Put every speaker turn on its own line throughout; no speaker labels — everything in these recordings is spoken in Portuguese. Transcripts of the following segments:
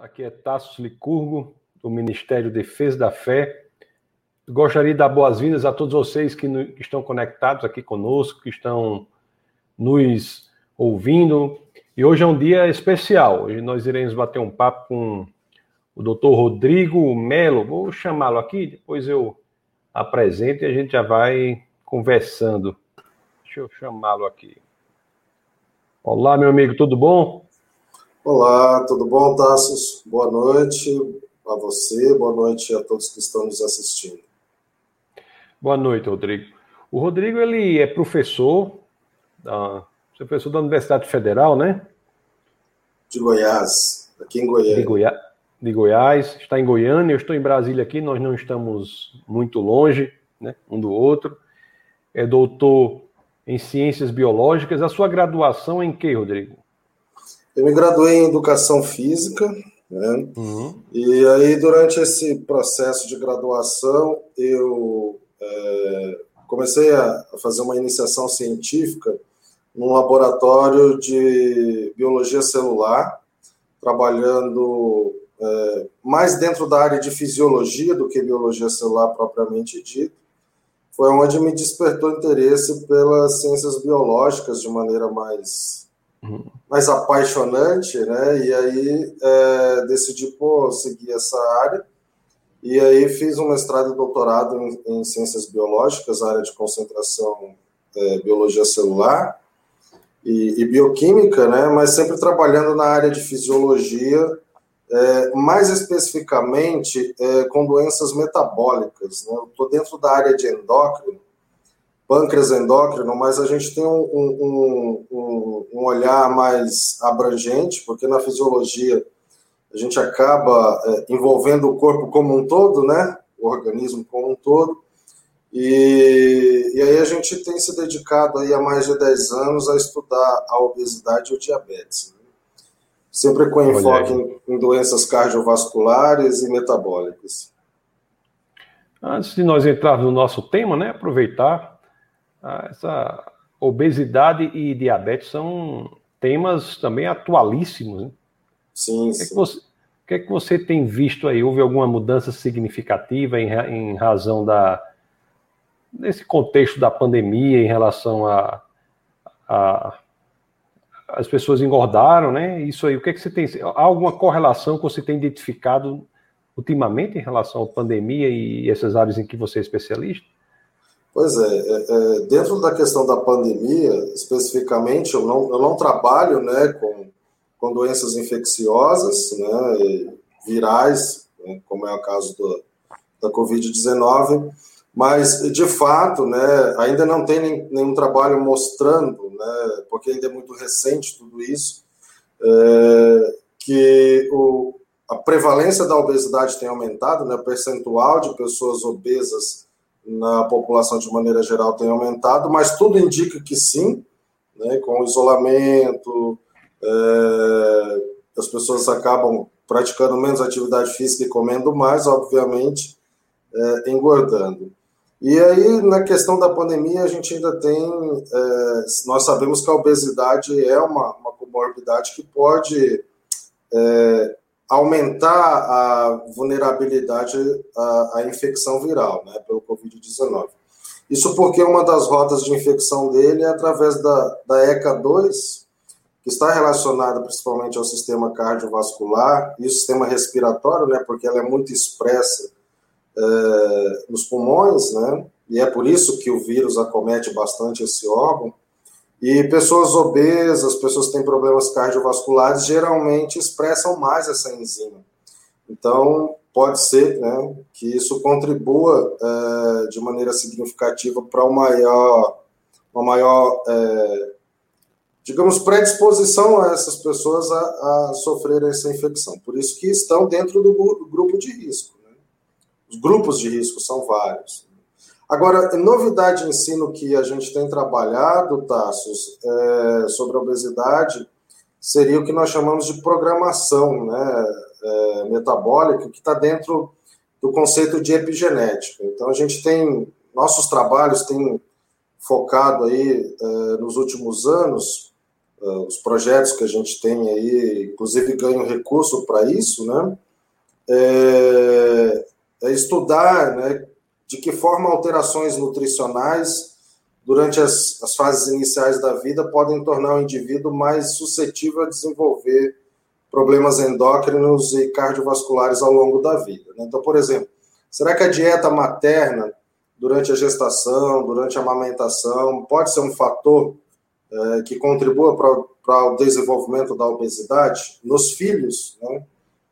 Aqui é Tasso Licurgo, do Ministério Defesa da Fé. Gostaria de dar boas-vindas a todos vocês que, no, que estão conectados aqui conosco, que estão nos ouvindo. E hoje é um dia especial. Hoje nós iremos bater um papo com o doutor Rodrigo Melo. Vou chamá-lo aqui, depois eu apresento e a gente já vai conversando. Deixa eu chamá-lo aqui. Olá, meu amigo, tudo bom?
Olá, tudo bom, Tassos? Boa noite a você, boa noite a todos que estão nos assistindo.
Boa noite, Rodrigo. O Rodrigo, ele é professor, da, professor da Universidade Federal, né?
De Goiás, aqui em Goiânia.
De, Goiás, de Goiás, está em Goiânia, eu estou em Brasília aqui, nós não estamos muito longe, né, um do outro. É doutor em Ciências Biológicas. A sua graduação é em que, Rodrigo?
Eu me graduei em Educação Física, né? Uhum. E aí, durante esse processo de graduação, eu é, comecei a fazer uma iniciação científica num laboratório de biologia celular, trabalhando é, mais dentro da área de fisiologia do que biologia celular propriamente dita. Foi onde me despertou interesse pelas ciências biológicas de maneira mais mais apaixonante, né? E aí é, decidi pô, seguir essa área. E aí fiz um mestrado e doutorado em, em ciências biológicas, área de concentração é, biologia celular e, e, bioquímica, né? Mas sempre trabalhando na área de fisiologia, é, mais especificamente é, com doenças metabólicas. Né? Estou dentro da área de endócrino pâncreas endócrino, mas a gente tem um, um, um, um, olhar mais abrangente, porque na fisiologia a gente acaba é, envolvendo o corpo como um todo, né? O organismo como um todo. E, e aí a gente tem se dedicado aí há mais de 10 anos a estudar a obesidade e o diabetes. Né? Sempre com enfoque em, em doenças cardiovasculares e metabólicas.
Antes de nós entrarmos no nosso tema, né, aproveitar essa obesidade e diabetes são temas também atualíssimos. Né?
Sim,
o que, é sim. Que você, que é que você tem visto aí? Houve alguma mudança significativa em, em razão da nesse contexto da pandemia em relação a, a as pessoas engordaram, né? Isso aí, o que é que você tem? Há alguma correlação que você tem identificado ultimamente em relação à pandemia e essas áreas em que você é especialista?
Pois é, é, é, dentro da questão da pandemia, especificamente, eu não, eu não trabalho né, com, com doenças infecciosas, né, virais, né, como é o caso do, da Covid-19, mas, de fato, né, ainda não tem nem, nenhum trabalho mostrando, né, porque ainda é muito recente tudo isso, é, que o, a prevalência da obesidade tem aumentado, né, o percentual de pessoas obesas na população de maneira geral tem aumentado, mas tudo indica que sim, né, com o isolamento, é, as pessoas acabam praticando menos atividade física e comendo mais, obviamente, é, engordando. E aí, na questão da pandemia, a gente ainda tem, é, nós sabemos que a obesidade é uma, uma comorbidade que pode é, aumentar a vulnerabilidade à, à infecção viral, né, pelo Covid-19. Isso porque uma das rotas de infecção dele é através da, da ECA2, que está relacionada principalmente ao sistema cardiovascular e o sistema respiratório, né, porque ela é muito expressa é, nos pulmões, né, e é por isso que o vírus acomete bastante esse órgão. E pessoas obesas, pessoas que têm problemas cardiovasculares, geralmente expressam mais essa enzima. Então, pode ser né, que isso contribua é, de maneira significativa para uma maior, uma maior é, digamos, predisposição a essas pessoas a, a sofrer essa infecção. Por isso que estão dentro do, do grupo de risco. Né? Os grupos de risco são vários. Agora, novidade de ensino que a gente tem trabalhado, Tassos, é, sobre a obesidade, seria o que nós chamamos de programação né, é, metabólica, que está dentro do conceito de epigenética. Então, a gente tem, nossos trabalhos têm focado aí, é, nos últimos anos, uh, os projetos que a gente tem aí, inclusive ganham recurso para isso, né? É, é estudar, né? De que forma alterações nutricionais durante as, as fases iniciais da vida podem tornar o indivíduo mais suscetível a desenvolver problemas endócrinos e cardiovasculares ao longo da vida. Né? Então, por exemplo, será que a dieta materna durante a gestação, durante a amamentação, pode ser um fator é, que contribua para o desenvolvimento da obesidade nos filhos? Né?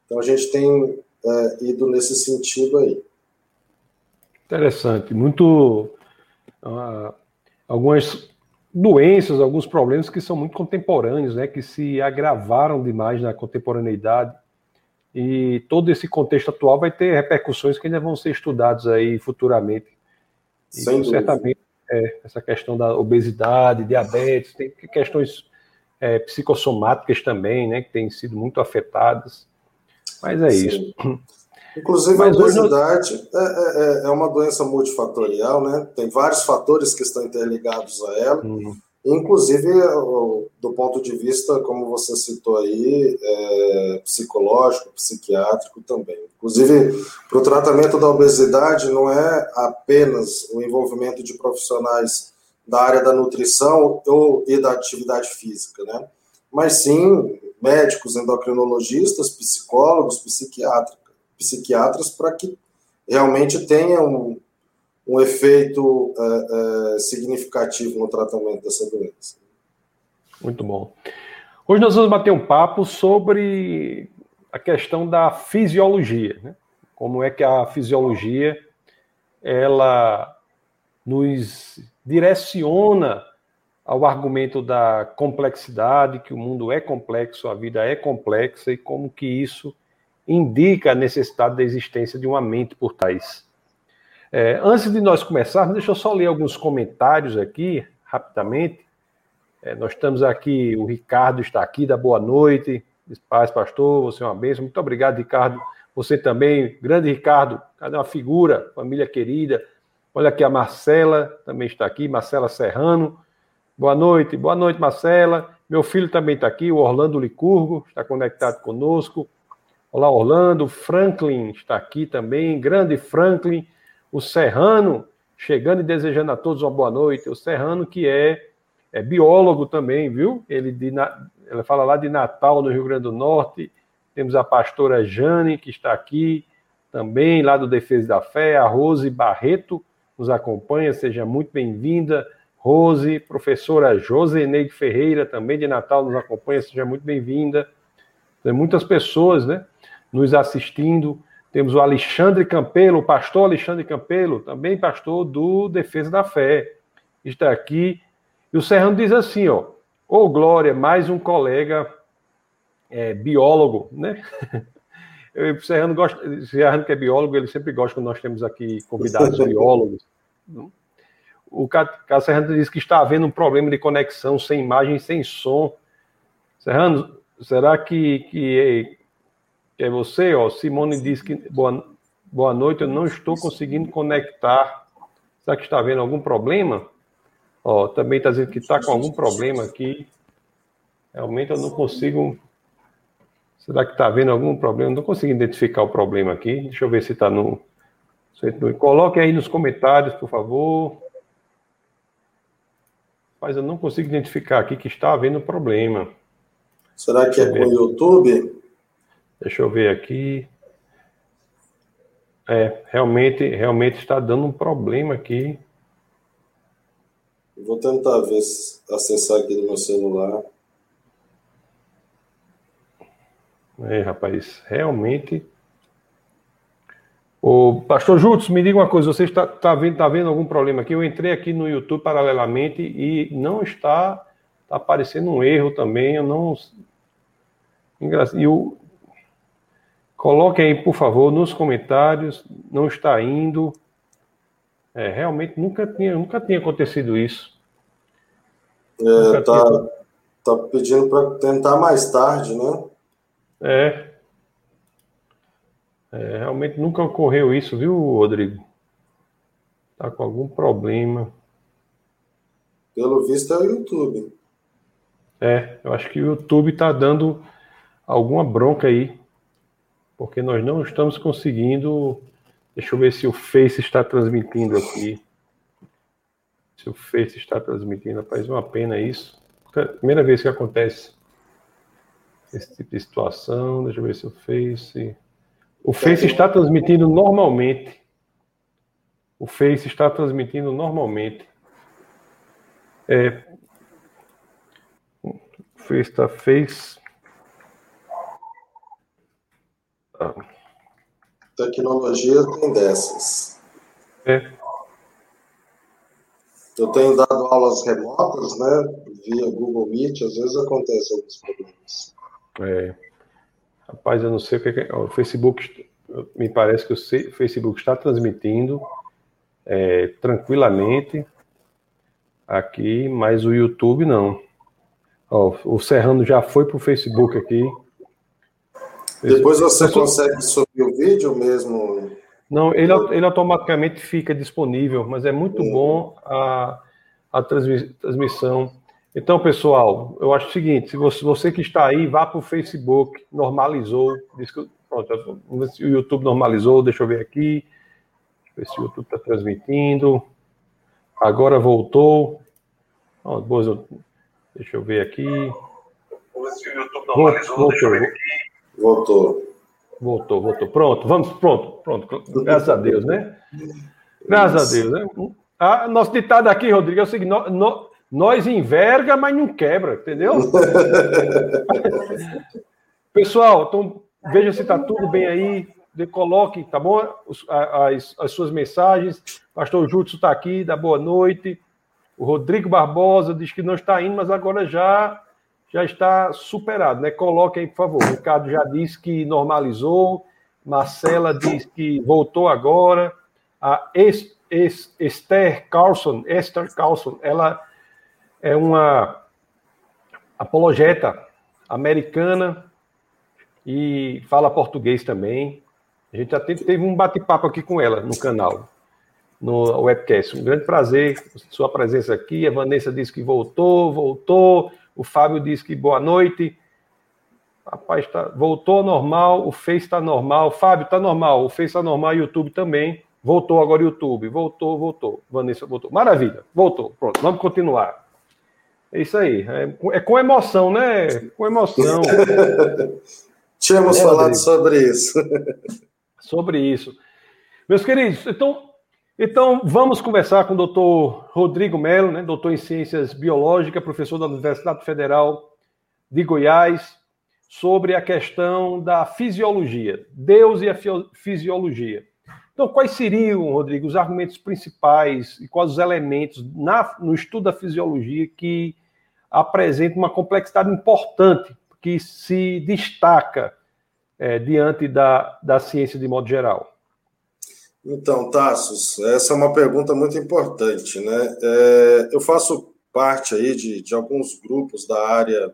Então, a gente tem é, ido nesse sentido aí.
Interessante. Muito. Uh, algumas doenças, alguns problemas que são muito contemporâneos, né, que se agravaram demais na contemporaneidade. E todo esse contexto atual vai ter repercussões que ainda vão ser estudados aí futuramente. E, Sem certamente é, essa questão da obesidade, diabetes, tem questões é, psicossomáticas também, né, que têm sido muito afetadas. Mas é Sim. isso.
Inclusive, Mas a obesidade é, é, é, uma doença multifatorial, né? Tem vários fatores que estão interligados a ela. Uhum. Inclusive, do ponto de vista, como você citou aí, é, psicológico, psiquiátrico também. Inclusive, para o tratamento da obesidade, não é apenas o envolvimento de profissionais da área da nutrição ou, e da atividade física, né? Mas sim médicos, endocrinologistas, psicólogos, psiquiatras psiquiatras para que realmente tenha um, um efeito é, é, significativo no tratamento dessa doença.
Muito bom. Hoje nós vamos bater um papo sobre a questão da fisiologia, né? Como é que a fisiologia ela nos direciona ao argumento da complexidade, que o mundo é complexo, a vida é complexa e como que isso indica a necessidade da existência de uma mente por trás. É, antes de nós começarmos, deixa eu só ler alguns comentários aqui, rapidamente. É, nós estamos aqui, o Ricardo está aqui, da boa noite. Paz, pastor, você é uma bênção. Muito obrigado, Ricardo. Você também, grande Ricardo, cadê uma figura, família querida. Olha aqui a Marcela, também está aqui, Marcela Serrano. Boa noite, boa noite, Marcela. Meu filho também está aqui, o Orlando Licurgo, está conectado conosco. Olá, Orlando. Franklin está aqui também. Grande Franklin. O Serrano, chegando e desejando a todos uma boa noite. O Serrano, que é, é biólogo também, viu? Ele, de, ele fala lá de Natal, no Rio Grande do Norte. Temos a pastora Jane, que está aqui também, lá do Defesa da Fé. A Rose Barreto nos acompanha. Seja muito bem-vinda. Rose, professora Joseneide Ferreira, também de Natal, nos acompanha. Seja muito bem-vinda. Tem muitas pessoas, né? Nos assistindo. Temos o Alexandre Campelo, o pastor Alexandre Campelo, também pastor do Defesa da Fé. Está aqui. E o Serrano diz assim, ó, ô oh, Glória, mais um colega é, biólogo, né? o Serrano gosta, o Serrano que é biólogo, ele sempre gosta quando nós temos aqui convidados biólogos. O Carlos Serrano diz que está havendo um problema de conexão sem imagem, sem som. Serrano, será que que é você, ó. Simone diz que boa, boa noite, eu não estou conseguindo conectar. Será que está havendo algum problema? Ó, também está dizendo que está com algum problema aqui. Realmente eu não consigo. Será que está havendo algum problema? Não consigo identificar o problema aqui. Deixa eu ver se está no. Coloque aí nos comentários, por favor. Mas eu não consigo identificar aqui que está havendo problema.
Será que é com o YouTube?
Deixa eu ver aqui. É, realmente, realmente está dando um problema aqui.
Vou tentar ver acessar aqui no meu celular.
É, rapaz, realmente. O pastor Jutsu, me diga uma coisa, você está tá vendo, tá vendo algum problema aqui? Eu entrei aqui no YouTube paralelamente e não está, está aparecendo um erro também, eu não. E o, Coloquem aí, por favor, nos comentários. Não está indo. É, realmente nunca tinha, nunca tinha acontecido isso.
É, tá, tinha... tá pedindo para tentar mais tarde, né?
É. é. Realmente nunca ocorreu isso, viu, Rodrigo? Tá com algum problema.
Pelo visto é o YouTube.
É, eu acho que o YouTube está dando alguma bronca aí, porque nós não estamos conseguindo. Deixa eu ver se o Face está transmitindo aqui. Se o Face está transmitindo, faz uma pena isso. Primeira vez que acontece esse tipo de situação. Deixa eu ver se o Face. O Face está transmitindo normalmente. O Face está transmitindo normalmente. É, o Face está Face.
Ah. Tecnologia tem dessas.
É.
Eu tenho dado aulas remotas, né? Via Google Meet, às vezes acontece alguns problemas.
É. Rapaz, eu não sei o que é. O Facebook, me parece que o Facebook está transmitindo é, tranquilamente aqui, mas o YouTube não. Ó, o Serrano já foi para o Facebook aqui.
Depois você consegue subir o vídeo mesmo?
Não, ele, ele automaticamente fica disponível, mas é muito uhum. bom a, a transmissão então, pessoal, eu acho o seguinte: se você, você que está aí, vá para o Facebook, normalizou. Diz que, pronto, vamos ver se o YouTube normalizou. Deixa eu ver aqui. Deixa eu ver se o YouTube está transmitindo. Agora voltou. Oh, deixa eu ver aqui. Vamos ver se o YouTube normalizou. Voltou.
Voltou.
Voltou, voltou. Pronto, vamos, pronto, pronto. Graças a Deus, né? Graças a Deus, né? Ah, nosso ditado aqui, Rodrigo, é o seguinte: no, no, nós enverga, mas não quebra, entendeu? Pessoal, então veja se está tudo bem aí. Coloque, tá bom? As, as suas mensagens. Pastor Júlio está aqui, dá boa noite. O Rodrigo Barbosa diz que não está indo, mas agora já já está superado, né? Coloque aí, por favor. O Ricardo já disse que normalizou. Marcela diz que voltou agora. A Esther Carlson, Esther Carlson, ela é uma apologeta americana e fala português também. A gente já teve um bate-papo aqui com ela no canal, no webcast. Um grande prazer sua presença aqui. A Vanessa disse que voltou, voltou. O Fábio disse que boa noite. Rapaz, tá, voltou normal, o Face está normal. Fábio, está normal, o Face está normal, o YouTube também. Voltou agora o YouTube. Voltou, voltou. Vanessa voltou. Maravilha, voltou. Pronto, vamos continuar. É isso aí. É, é com emoção, né? Com emoção.
Tínhamos é, falado Rodrigo. sobre isso.
sobre isso. Meus queridos, então, então vamos conversar com o doutor Rodrigo Melo, né? doutor em Ciências Biológicas, professor da Universidade Federal de Goiás, sobre a questão da fisiologia, Deus e a fisiologia. Então, quais seriam, Rodrigo, os argumentos principais e quais os elementos na, no estudo da fisiologia que apresentam uma complexidade importante, que se destaca é, diante da, da ciência de modo geral?
Então, Tassos, essa é uma pergunta muito importante. Né? É, eu faço parte aí de, de alguns grupos da área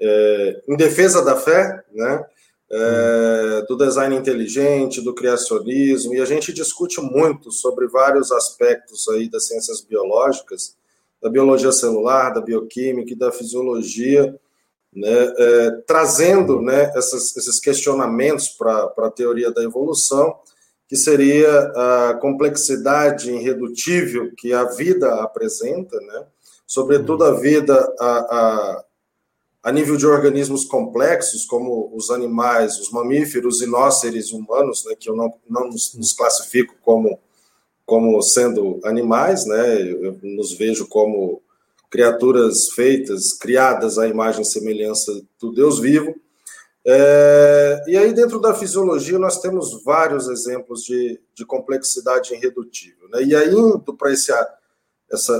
é, em defesa da fé, né? é, do design inteligente, do criacionismo, e a gente discute muito sobre vários aspectos aí das ciências biológicas, da biologia celular, da bioquímica e da fisiologia, né, é, trazendo né, essas, esses questionamentos para a teoria da evolução, que seria a complexidade irredutível que a vida apresenta, né, sobretudo a vida a, a a nível de organismos complexos, como os animais, os mamíferos e nós, seres humanos, né, que eu não, não nos, nos classifico como, como sendo animais, né, eu nos vejo como criaturas feitas, criadas à imagem e semelhança do Deus vivo. É, e aí, dentro da fisiologia, nós temos vários exemplos de, de complexidade irredutível. Né? E aí, indo para esse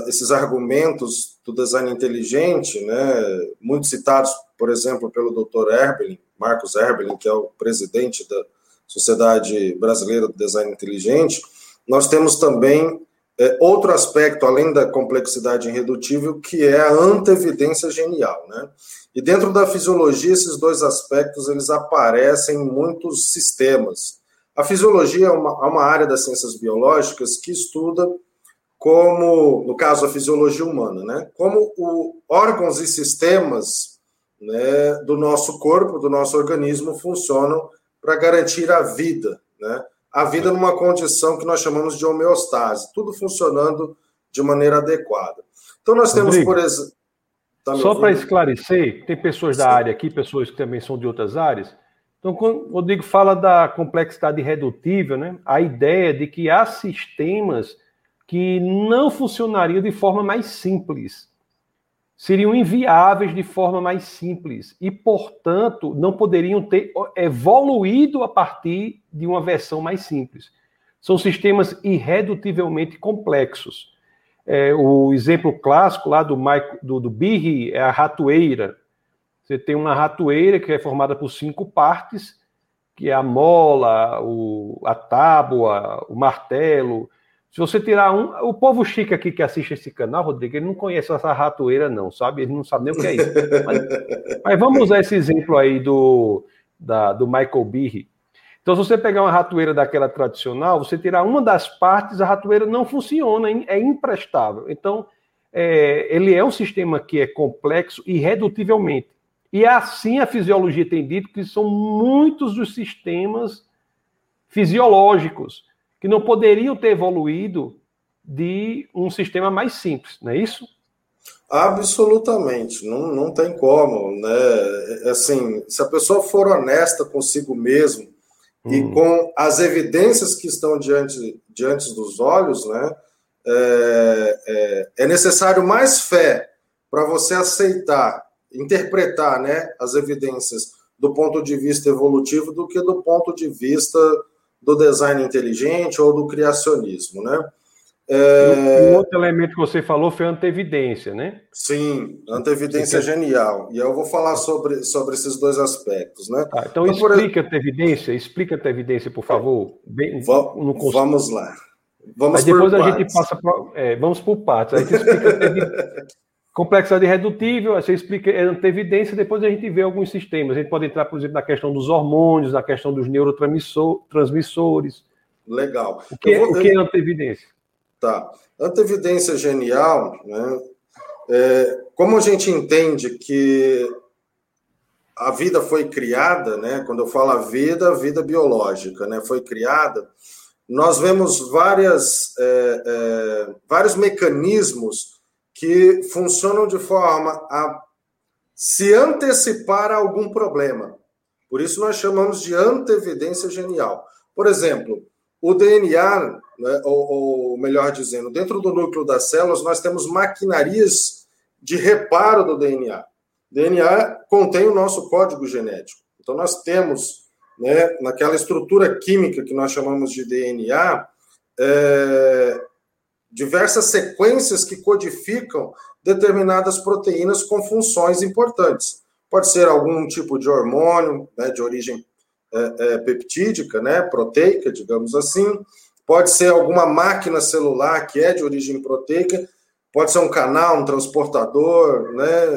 esses argumentos do design inteligente, né, muito citados, por exemplo, pelo Dr. Erbelin, Marcos Erbelin, que é o presidente da Sociedade Brasileira do Design Inteligente, nós temos também é, outro aspecto, além da complexidade irredutível, que é a antevidência genial. Né? E dentro da fisiologia, esses dois aspectos eles aparecem em muitos sistemas. A fisiologia é uma, é uma área das ciências biológicas que estuda como, no caso, a fisiologia humana, né? Como o, órgãos e sistemas né, do nosso corpo, do nosso organismo, funcionam para garantir a vida, né? A vida numa condição que nós chamamos de homeostase, tudo funcionando de maneira adequada. Então, nós temos, Rodrigo, por exemplo.
Tá só para esclarecer, tem pessoas Sim. da área aqui, pessoas que também são de outras áreas. Então, quando o Rodrigo fala da complexidade redutível, né, a ideia de que há sistemas que não funcionariam de forma mais simples, seriam inviáveis de forma mais simples e, portanto, não poderiam ter evoluído a partir de uma versão mais simples. São sistemas irredutivelmente complexos. É, o exemplo clássico lá do, Mike, do, do Birri é a ratoeira. Você tem uma ratoeira que é formada por cinco partes, que é a mola, o, a tábua, o martelo, se você tirar um. O povo chique aqui que assiste esse canal, Rodrigo, ele não conhece essa ratoeira, não, sabe? Ele não sabe nem o que é isso. mas, mas, vamos usar esse exemplo aí do, da, do Michael Behe. Então, se você pegar uma ratoeira daquela tradicional, você tirar uma das partes, a ratoeira não funciona, é imprestável. Então, é, ele é um sistema que é complexo irredutivelmente. E assim a fisiologia tem dito que são muitos os sistemas fisiológicos que não poderiam ter evoluído de um sistema mais simples, não é isso?
Absolutamente, não, não tem como, né? É, assim, se a pessoa for honesta consigo mesmo hum. e com as evidências que estão diante, diante dos olhos, né? É, é, é necessário mais fé para você aceitar, interpretar, né? As evidências do ponto de vista evolutivo do que do ponto de vista do design inteligente ou do criacionismo, né?
É... Um outro elemento que você falou foi a antevidência, né?
Sim, antevidência é genial. E eu vou falar sobre, sobre esses dois aspectos, né?
Ah, então, então explica por... a antevidência, explica a antevidência, por favor.
Bem, no Vamos lá.
Vamos Aí depois a gente passa pra, é, vamos por partes. Aí você explica a complexidade redutível, aí você explica a antevidência, depois a gente vê alguns sistemas. A gente pode entrar, por exemplo, na questão dos hormônios, na questão dos neurotransmissores.
Legal.
O que, vou... o que é antevidência?
Tá. Antevidência genial, né? É, como a gente entende que a vida foi criada, né? Quando eu falo a vida, a vida biológica, né? Foi criada. Nós vemos várias, é, é, vários mecanismos que funcionam de forma a se antecipar a algum problema. Por isso nós chamamos de antevidência genial. Por exemplo, o DNA, né, ou, ou, melhor dizendo, dentro do núcleo das células, nós temos maquinarias de reparo do DNA. DNA contém o nosso código genético. Então, nós temos, né, naquela estrutura química que nós chamamos de DNA, é, diversas sequências que codificam determinadas proteínas com funções importantes. Pode ser algum tipo de hormônio, né, de origem é, é, peptídica, né, proteica, digamos assim. Pode ser alguma máquina celular que é de origem proteica. Pode ser um canal, um transportador, né,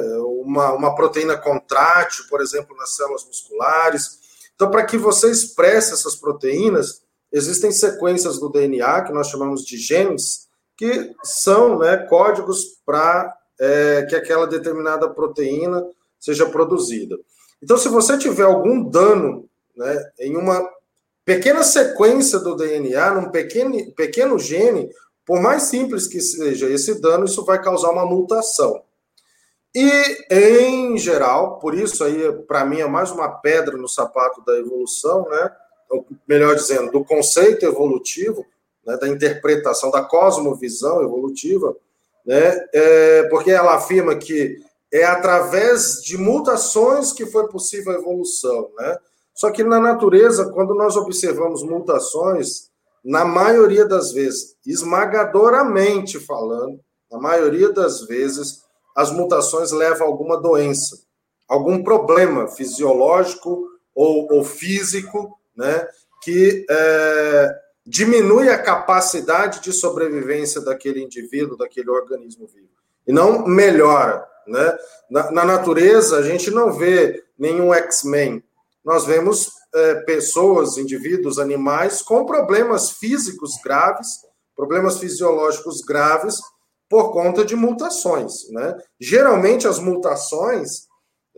uma, uma proteína contrátil, por exemplo, nas células musculares. Então, para que você expresse essas proteínas, existem sequências do DNA que nós chamamos de genes, que são né, códigos para é, que aquela determinada proteína seja produzida. Então, se você tiver algum dano né, em uma pequena sequência do DNA, num pequeno, pequeno gene, por mais simples que seja esse dano, isso vai causar uma mutação. E, em geral, por isso aí, para mim, é mais uma pedra no sapato da evolução, né? Ou, melhor dizendo, do conceito evolutivo, né, da interpretação, da cosmovisão evolutiva, né? É, porque ela afirma que é através de mutações que foi possível a evolução, né? Só que na natureza, quando nós observamos mutações, na maioria das vezes, esmagadoramente falando, na maioria das vezes, as mutações levam a alguma doença, algum problema fisiológico ou, ou físico, né, que é, diminui a capacidade de sobrevivência daquele indivíduo, daquele organismo vivo, e não melhora. Né? Na, na natureza, a gente não vê nenhum X-Men, nós vemos é, pessoas, indivíduos, animais com problemas físicos graves, problemas fisiológicos graves por conta de mutações. Né? Geralmente, as mutações,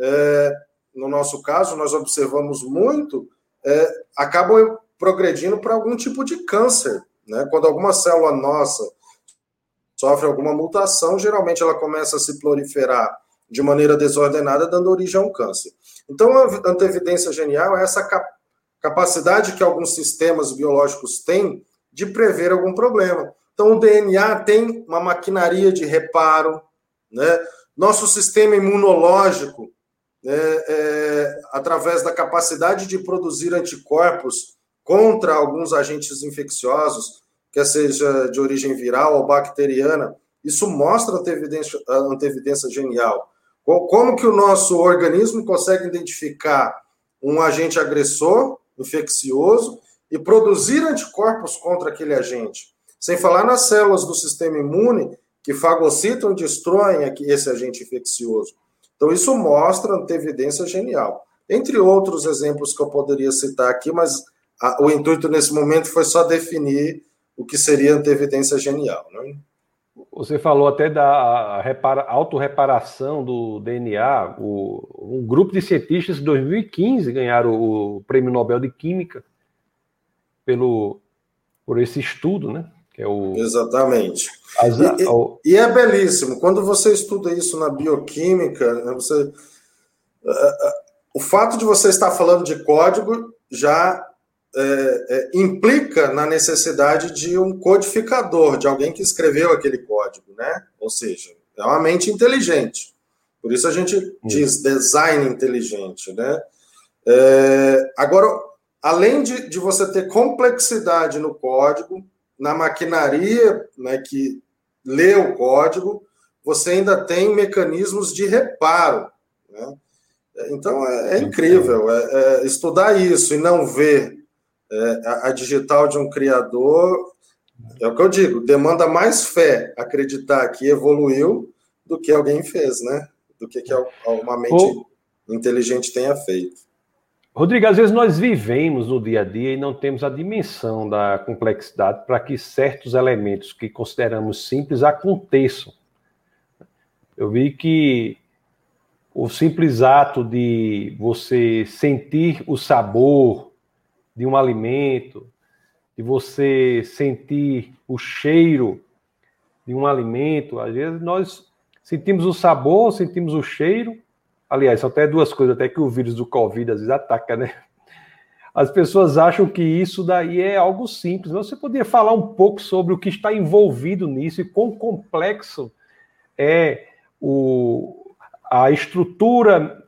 é, no nosso caso, nós observamos muito, é, acabam progredindo para algum tipo de câncer. Né? Quando alguma célula nossa sofre alguma mutação, geralmente ela começa a se proliferar de maneira desordenada, dando origem a um câncer. Então, a antevidência genial é essa capacidade que alguns sistemas biológicos têm de prever algum problema. Então, o DNA tem uma maquinaria de reparo, né? Nosso sistema imunológico, né, é, através da capacidade de produzir anticorpos contra alguns agentes infecciosos, quer seja de origem viral ou bacteriana, isso mostra antevidência, antevidência genial. Como que o nosso organismo consegue identificar um agente agressor, infeccioso, e produzir anticorpos contra aquele agente? Sem falar nas células do sistema imune que fagocitam e destroem esse agente infeccioso. Então, isso mostra evidência genial. Entre outros exemplos que eu poderia citar aqui, mas a, o intuito nesse momento foi só definir o que seria antevidência genial. Né?
Você falou até da autorreparação do DNA. O, um grupo de cientistas em 2015 ganharam o Prêmio Nobel de Química pelo, por esse estudo, né?
Que é o... Exatamente. As, e, o... e, é belíssimo. Quando você estuda isso na bioquímica, né, você, o fato de você estar falando de código já é, é, implica na necessidade de um codificador, de alguém que escreveu aquele código, né? Ou seja, é uma mente inteligente. Por isso a gente diz design inteligente, né? É, agora, além de, de você ter complexidade no código, na maquinaria né, que lê o código, você ainda tem mecanismos de reparo. Né? Então é, é incrível é, é, estudar isso e não ver é, a, a, digital de um criador. É o que eu digo, demanda mais fé acreditar que evoluiu do que alguém fez, né? Do que, que uma mente inteligente tenha feito.
Rodrigo, às vezes nós vivemos no dia a dia e não temos a dimensão da complexidade para que certos elementos que consideramos simples aconteçam. Eu vi que o simples ato de você sentir o sabor de um alimento, de você sentir o cheiro de um alimento, às vezes nós sentimos o sabor, sentimos o cheiro, Aliás, são até duas coisas, até que o vírus do Covid às vezes ataca, né? As pessoas acham que isso daí é algo simples. Mas você poderia falar um pouco sobre o que está envolvido nisso e quão complexo é o, a estrutura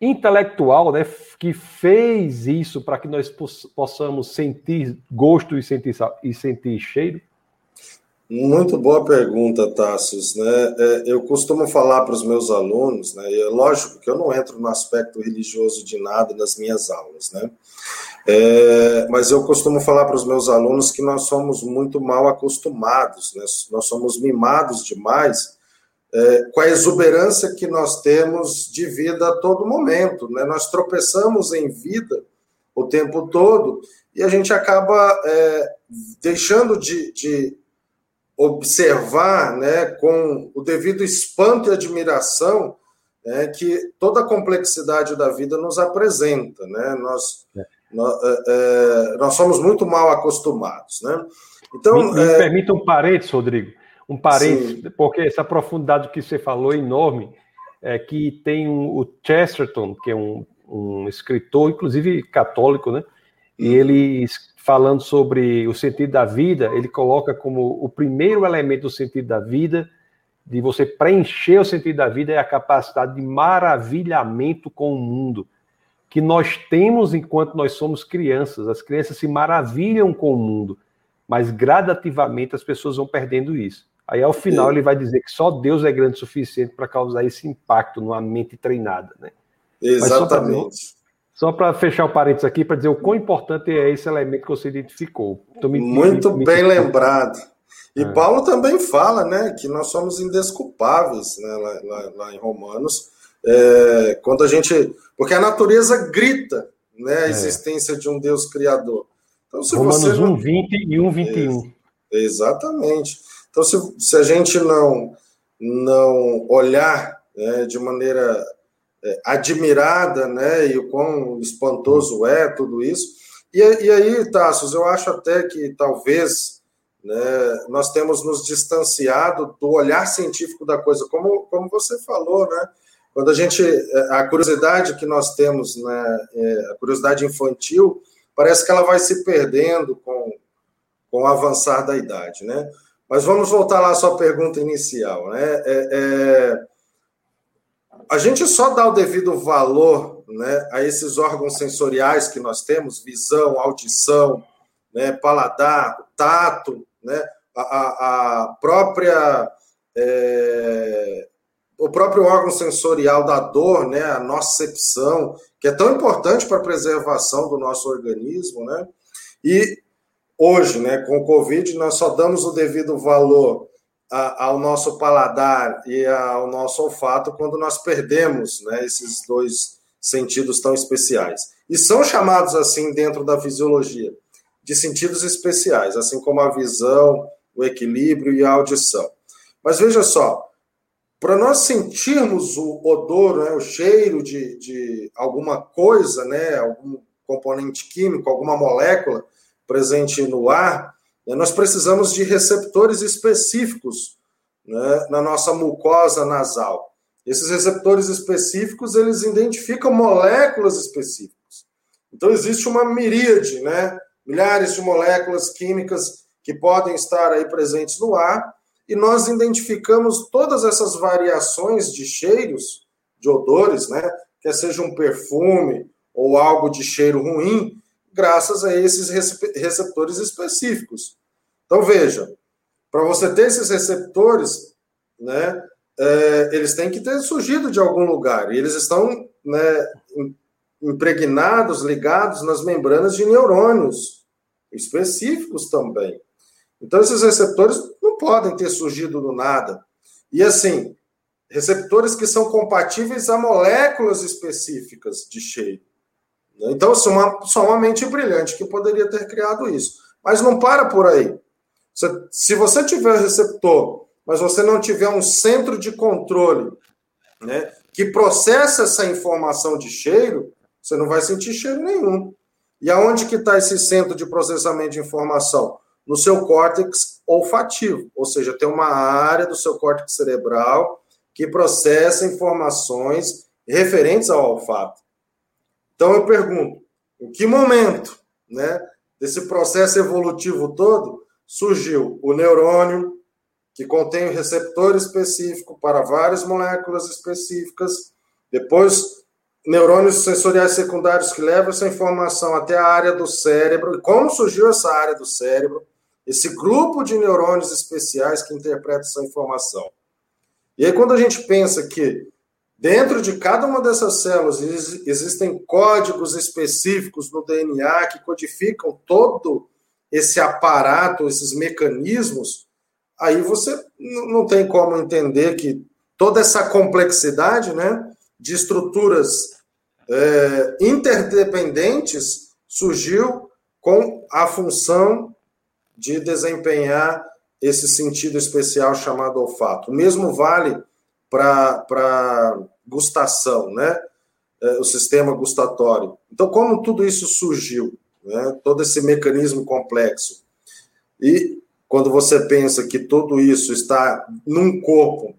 intelectual né, que fez isso para que nós possamos sentir gosto e sentir, e sentir cheiro?
Muito boa pergunta, Tassos. Né? É, eu costumo falar para os meus alunos, né? E é lógico que eu não entro no aspecto religioso de nada nas minhas aulas, né? É, mas eu costumo falar para os meus alunos que nós somos muito mal acostumados, né? nós somos mimados demais é, com a exuberância que nós temos de vida a todo momento. Né? Nós tropeçamos em vida o tempo todo e a gente acaba é, deixando de, de observar né, com o devido espanto e admiração né, que toda a complexidade da vida nos apresenta. Né? Nós, é. nós, é, é, nós, somos muito mal acostumados. Né?
Então, me, me é... permita um parênteses, Rodrigo. Um parênteses, Sim. porque essa profundidade que você falou é enorme, é que tem um, o Chesterton, que é um, um escritor, inclusive católico, né? E ele falando sobre o sentido da vida, ele coloca como o primeiro elemento do sentido da vida, de você preencher o sentido da vida, é a capacidade de maravilhamento com o mundo, que nós temos enquanto nós somos crianças. As crianças se maravilham com o mundo, mas gradativamente as pessoas vão perdendo isso. Aí, ao final, ele vai dizer que só Deus é grande o suficiente para causar esse impacto numa mente treinada. Né?
Exatamente.
Só para fechar o parênteses aqui, para dizer o quão importante é esse elemento que você identificou.
Me, Muito me, me, bem lembrado. E é. Paulo também fala né, que nós somos indesculpáveis né, lá, lá, lá em Romanos, é, quando a gente. Porque a natureza grita né, a é. existência de um Deus criador.
Então, se Romanos você 1, 20 e 1, 21.
Exatamente. Então, se, se a gente não, não olhar né, de maneira é, admirada, né, e o quão espantoso é tudo isso, e, e aí, Tassos, eu acho até que talvez né, nós temos nos distanciado do olhar científico da coisa, como, como você falou, né? Quando a gente. A curiosidade que nós temos, né, é, a curiosidade infantil, parece que ela vai se perdendo com, com o avançar da idade, né? Mas vamos voltar lá à sua pergunta inicial, né? É, é, a gente só dá o devido valor né, a esses órgãos sensoriais que nós temos, visão, audição, né, paladar, tato, né, a, a própria é, o próprio órgão sensorial da dor, né, a nocepção, que é tão importante para a preservação do nosso organismo, né? E hoje, né, com o Covid, nós só damos o devido valor a, ao nosso paladar e ao nosso olfato quando nós perdemos, né, esses dois sentidos tão especiais. E são chamados assim dentro da fisiologia de sentidos especiais, assim como a visão, o equilíbrio e a audição. Mas veja só, para nós sentirmos o odor, né, o cheiro de, de alguma coisa, né, algum componente químico, alguma molécula presente no ar, né, nós precisamos de receptores específicos né, na nossa mucosa nasal. Esses receptores específicos, eles identificam moléculas específicas. Então, existe uma miríade, né, milhares de moléculas químicas que podem estar aí presentes no ar, e nós identificamos todas essas variações de cheiros, de odores, né? Quer seja um perfume ou algo de cheiro ruim, graças a esses receptores específicos. Então, veja, para você ter esses receptores, né, é, eles têm que ter surgido de algum lugar, e eles estão né, impregnados, ligados nas membranas de neurônios específicos também. Então, esses receptores não podem ter surgido do nada. E assim, receptores que são compatíveis a moléculas específicas de cheiro. Então, assim, uma, só uma mente brilhante que poderia ter criado isso. Mas não para por aí. Se você tiver receptor, mas você não tiver um centro de controle né, que processa essa informação de cheiro, você não vai sentir cheiro nenhum. E aonde que está esse centro de processamento de informação? no seu córtex olfativo, ou seja, tem uma área do seu córtex cerebral que processa informações referentes ao olfato. Então eu pergunto, em que momento, né, desse processo evolutivo todo surgiu o neurônio que contém um receptor específico para várias moléculas específicas, depois neurônios sensoriais secundários que levam essa informação até a área do cérebro, e como surgiu essa área do cérebro, esse grupo de neurônios especiais que interpreta essa informação. E aí, quando a gente pensa que dentro de cada uma dessas células existem códigos específicos no DNA que codificam todo esse aparato, esses mecanismos, aí você não tem como entender que toda essa complexidade né, de estruturas é, interdependentes surgiu com a função de desempenhar esse sentido especial chamado olfato. O mesmo vale para gustação, né? É, o sistema gustatório. Então, como tudo isso surgiu, né? todo esse mecanismo complexo. E quando você pensa que tudo isso está num corpo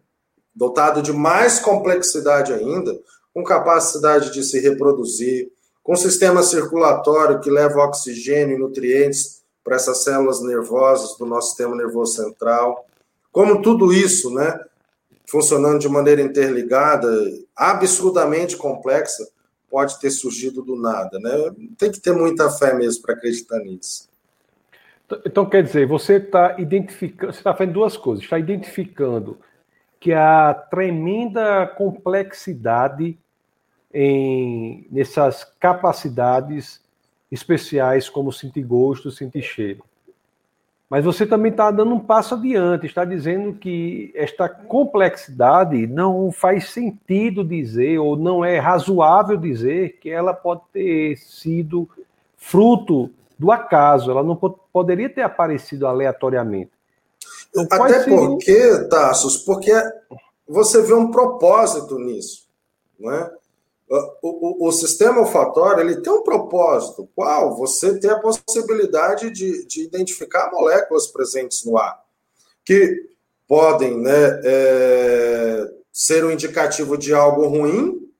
dotado de mais complexidade ainda, com capacidade de se reproduzir, com sistema circulatório que leva oxigênio e nutrientes para essas células nervosas do nosso sistema nervoso central. Como tudo isso, né, funcionando de maneira interligada, absurdamente complexa, pode ter surgido do nada, né? Tem que ter muita fé mesmo para acreditar nisso.
Então, quer dizer, você está identificando, você está fazendo duas coisas, está identificando que a tremenda complexidade em, nessas capacidades especiais como sentir gosto, sentir cheiro. Mas você também está dando um passo adiante, está dizendo que esta complexidade não faz sentido dizer, ou não é razoável dizer, que ela pode ter sido fruto do acaso, ela não poderia ter aparecido aleatoriamente.
Então, Até porque, Tassos, porque você vê um propósito nisso. Não é? O, o, o, sistema olfatório ele tem um propósito, qual? Você tem a possibilidade de, de identificar moléculas presentes no ar, que podem né, é, ser um indicativo de algo ruim,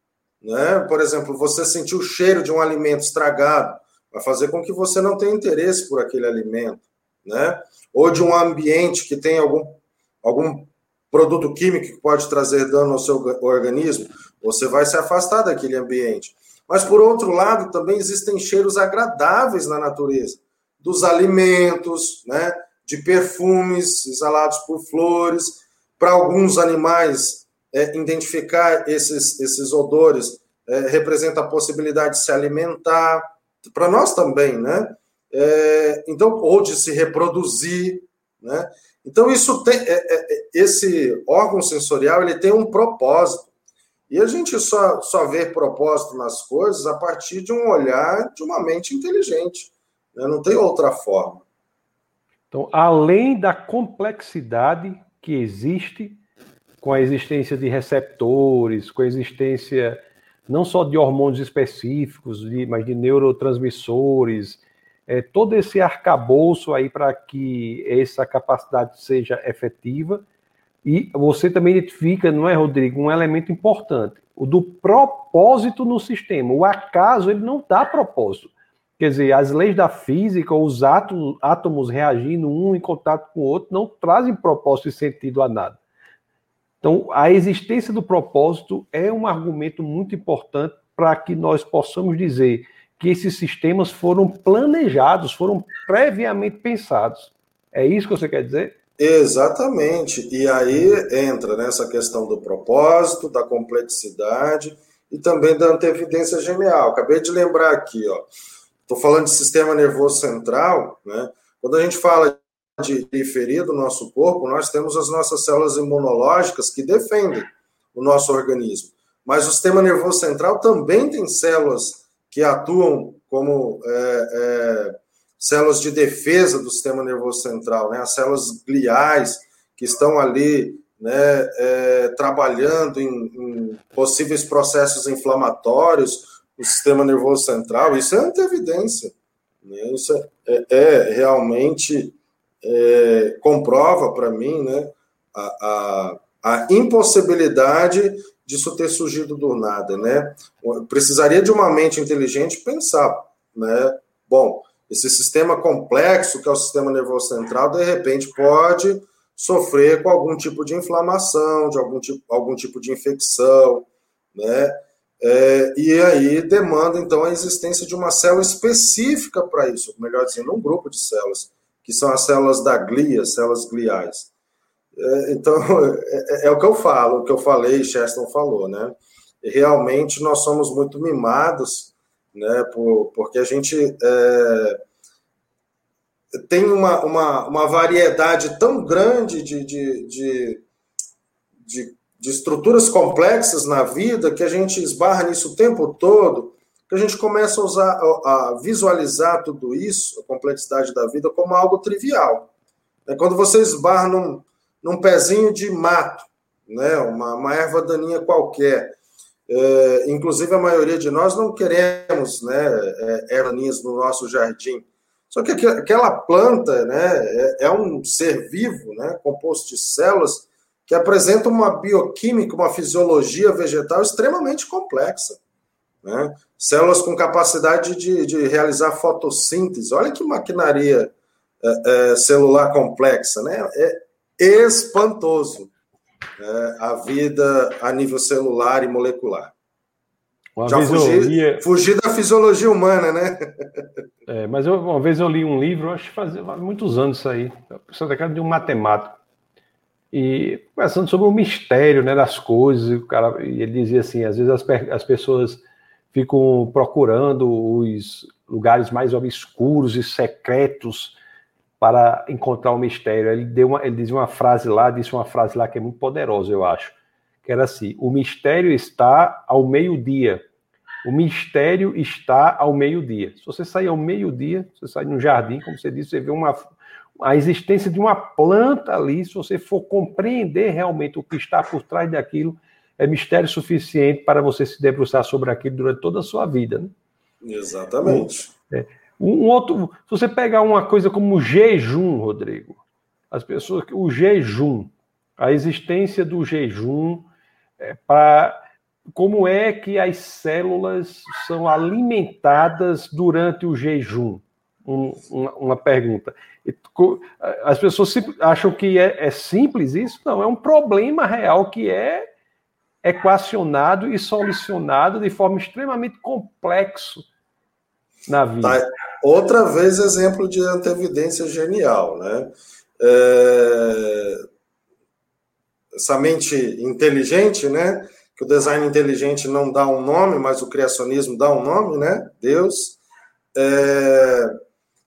né? por exemplo, você sentir o cheiro de um alimento estragado, vai fazer com que você não tenha interesse por aquele alimento, né? ou de um ambiente que tem algum, algum produto químico que pode trazer dano ao seu organismo, você vai se afastar daquele ambiente. Mas, por outro lado, também existem cheiros agradáveis na natureza, dos alimentos, né, de perfumes exalados por flores. Para alguns animais, é, identificar esses, esses odores é, representa a possibilidade de se alimentar. Para nós também, né? É, então, ou de se reproduzir, né? Então, isso tem, é, é, esse órgão sensorial ele tem um propósito. E a gente só, só vê propósito nas coisas a partir de um olhar de uma mente inteligente. Né? Não tem outra forma.
Então, além da complexidade que existe com a existência de receptores, com a existência não só de hormônios específicos, mas de neurotransmissores, é, todo esse arcabouço aí para que essa capacidade seja efetiva. E você também identifica, não é, Rodrigo, um elemento importante, o do propósito no sistema. O acaso, ele não dá propósito. Quer dizer, as leis da física, os átomos, átomos reagindo um em contato com o outro, não trazem propósito e sentido a nada. Então, a existência do propósito é um argumento muito importante para que nós possamos dizer que esses sistemas foram planejados, foram previamente pensados. É isso que você quer dizer?
Exatamente. E aí entra nessa questão do propósito, da complexidade e também da antevidência genial. Acabei de lembrar aqui, ó. Estou falando de sistema nervoso central, né? Quando a gente fala de periferia do nosso corpo, nós temos as nossas células imunológicas que defendem o nosso organismo. Mas o sistema nervoso central também tem células que atuam como é, é, células de defesa do sistema nervoso central, né? As células gliais que estão ali, né, é, trabalhando em, em, possíveis processos inflamatórios no sistema nervoso central. Isso é evidência. Né? Isso é, é, é realmente é, comprova para mim, né, a, a, a impossibilidade disso ter surgido do nada, né? Precisaria de uma mente inteligente pensar, né? Bom, esse sistema complexo que é o sistema nervoso central, de repente pode sofrer com algum tipo de inflamação, de algum tipo, algum tipo de infecção, né? É, e aí demanda então a existência de uma célula específica para isso, melhor dizendo, um grupo de células, que são as células da glia, células gliais. É, então, é, é, o que eu falo, o que eu falei, Cheston falou, né? Realmente nós somos muito mimados, né? Por, porque a gente é, tem uma, uma, uma variedade tão grande de, de, de, de, de estruturas complexas na vida que a gente esbarra nisso o tempo todo, que a gente começa a usar, a visualizar tudo isso, a complexidade da vida, como algo trivial. É quando você esbarra num, num pezinho de mato, né, uma, uma erva daninha qualquer. É, inclusive, a maioria de nós não queremos né, é, ervaninhas no nosso jardim. Só que aquela planta né, é, é um ser vivo, né, composto de células, que apresenta uma bioquímica, uma fisiologia vegetal extremamente complexa. Né? Células com capacidade de, de realizar fotossíntese. Olha que maquinaria é, é, celular complexa. Né? É, espantoso né, a vida a nível celular e molecular. Uma Já fugir, fugir da fisiologia humana, né?
É, mas eu, uma vez eu li um livro, acho que faz muitos anos isso aí, pessoa da de um matemático, e conversando sobre o mistério né, das coisas, o cara, e ele dizia assim, às vezes as, as pessoas ficam procurando os lugares mais obscuros e secretos para encontrar o mistério. Ele deu uma, ele dizia uma frase lá, disse uma frase lá que é muito poderosa, eu acho, que era assim: o mistério está ao meio-dia, O mistério está ao meio-dia. Se você sair ao meio-dia, você sai no jardim, como você disse, você vê uma, a existência de uma planta ali. Se você for compreender realmente o que está por trás daquilo, é mistério suficiente para você se debruçar sobre aquilo durante toda a sua vida. Né?
Exatamente.
É, um outro, se você pegar uma coisa como jejum, Rodrigo, as pessoas, o jejum, a existência do jejum, é, para como é que as células são alimentadas durante o jejum? Um, uma, uma, pergunta. As pessoas acham que é, é, simples isso? Não, é um problema real que é equacionado e solucionado de forma extremamente complexo na vida. Tá.
Outra vez exemplo de antevidência genial, né? É... Essa mente inteligente, né? que o design inteligente não dá um nome, mas o criacionismo dá um nome, né? Deus. É,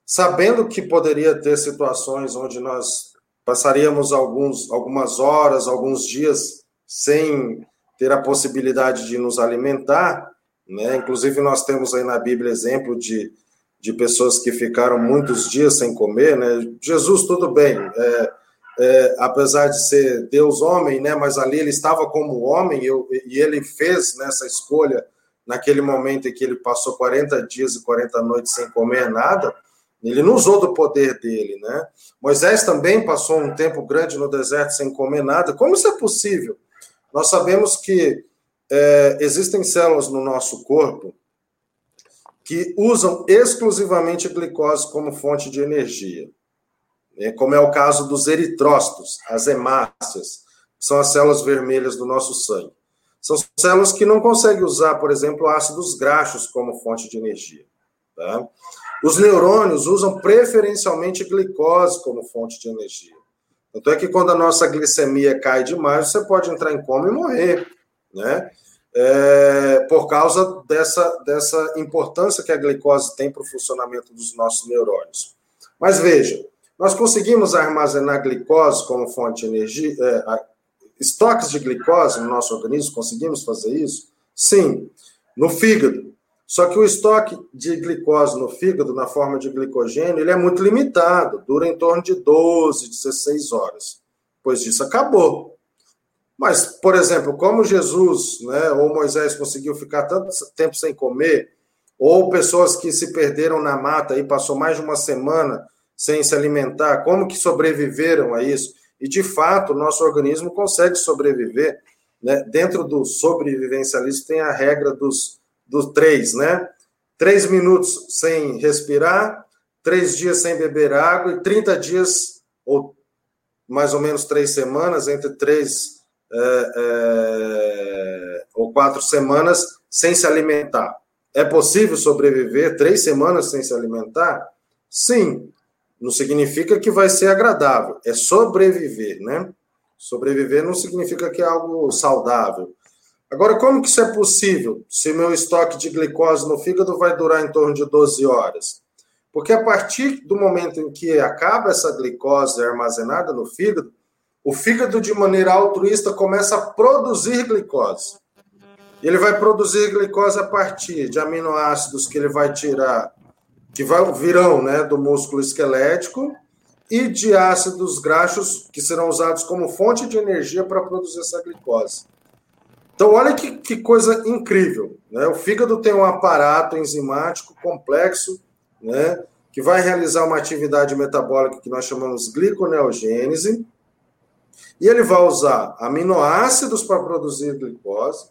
sabendo que poderia ter situações onde nós passaríamos alguns, algumas horas, alguns dias sem ter a possibilidade de nos alimentar, né? Inclusive nós temos aí na Bíblia exemplo de, de pessoas que ficaram muitos dias sem comer, né? Jesus, tudo bem, é, é, apesar de ser Deus homem, né, mas ali ele estava como homem eu, e ele fez nessa escolha naquele momento em que ele passou 40 dias e 40 noites sem comer nada, ele não usou do poder dele, né? Moisés também passou um tempo grande no deserto sem comer nada. Como isso é possível? Nós sabemos que é, existem células no nosso corpo que usam exclusivamente glicose como fonte de energia né, como é o caso dos eritrócitos, as hemácias, que são as células vermelhas do nosso sangue. São células que não conseguem usar, por exemplo, ácidos graxos como fonte de energia. Tá? Os neurônios usam preferencialmente glicose como fonte de energia. Tanto é que quando a nossa glicemia cai demais, você pode entrar em coma e morrer, né? É, por causa dessa, dessa importância que a glicose tem para o funcionamento dos nossos neurônios. Mas veja, nós conseguimos armazenar glicose como fonte de energia, é, estoques de glicose no nosso organismo, conseguimos fazer isso? Sim, no fígado. Só que o estoque de glicose no fígado, na forma de glicogênio, ele é muito limitado, dura em torno de 12, 16 horas. Pois disso acabou. Mas, por exemplo, como Jesus né, ou Moisés conseguiu ficar tanto tempo sem comer, ou pessoas que se perderam na mata e passou mais de uma semana sem se alimentar, como que sobreviveram a isso? E, de fato, o nosso organismo consegue sobreviver. Né? Dentro do sobrevivencialismo tem a regra dos, dos três, né? Três minutos sem respirar, três dias sem beber água e 30 dias, ou mais ou menos três semanas, entre três é, é, ou quatro semanas, sem se alimentar. É possível sobreviver três semanas sem se alimentar? Sim, não significa que vai ser agradável, é sobreviver, né? Sobreviver não significa que é algo saudável. Agora, como que isso é possível se meu estoque de glicose no fígado vai durar em torno de 12 horas? Porque a partir do momento em que acaba essa glicose armazenada no fígado, o fígado, de maneira altruísta, começa a produzir glicose. Ele vai produzir glicose a partir de aminoácidos que ele vai tirar que virão né, do músculo esquelético e de ácidos graxos que serão usados como fonte de energia para produzir essa glicose. Então, olha que, que coisa incrível. Né? O fígado tem um aparato enzimático complexo, né, que vai realizar uma atividade metabólica que nós chamamos gliconeogênese, e ele vai usar aminoácidos para produzir glicose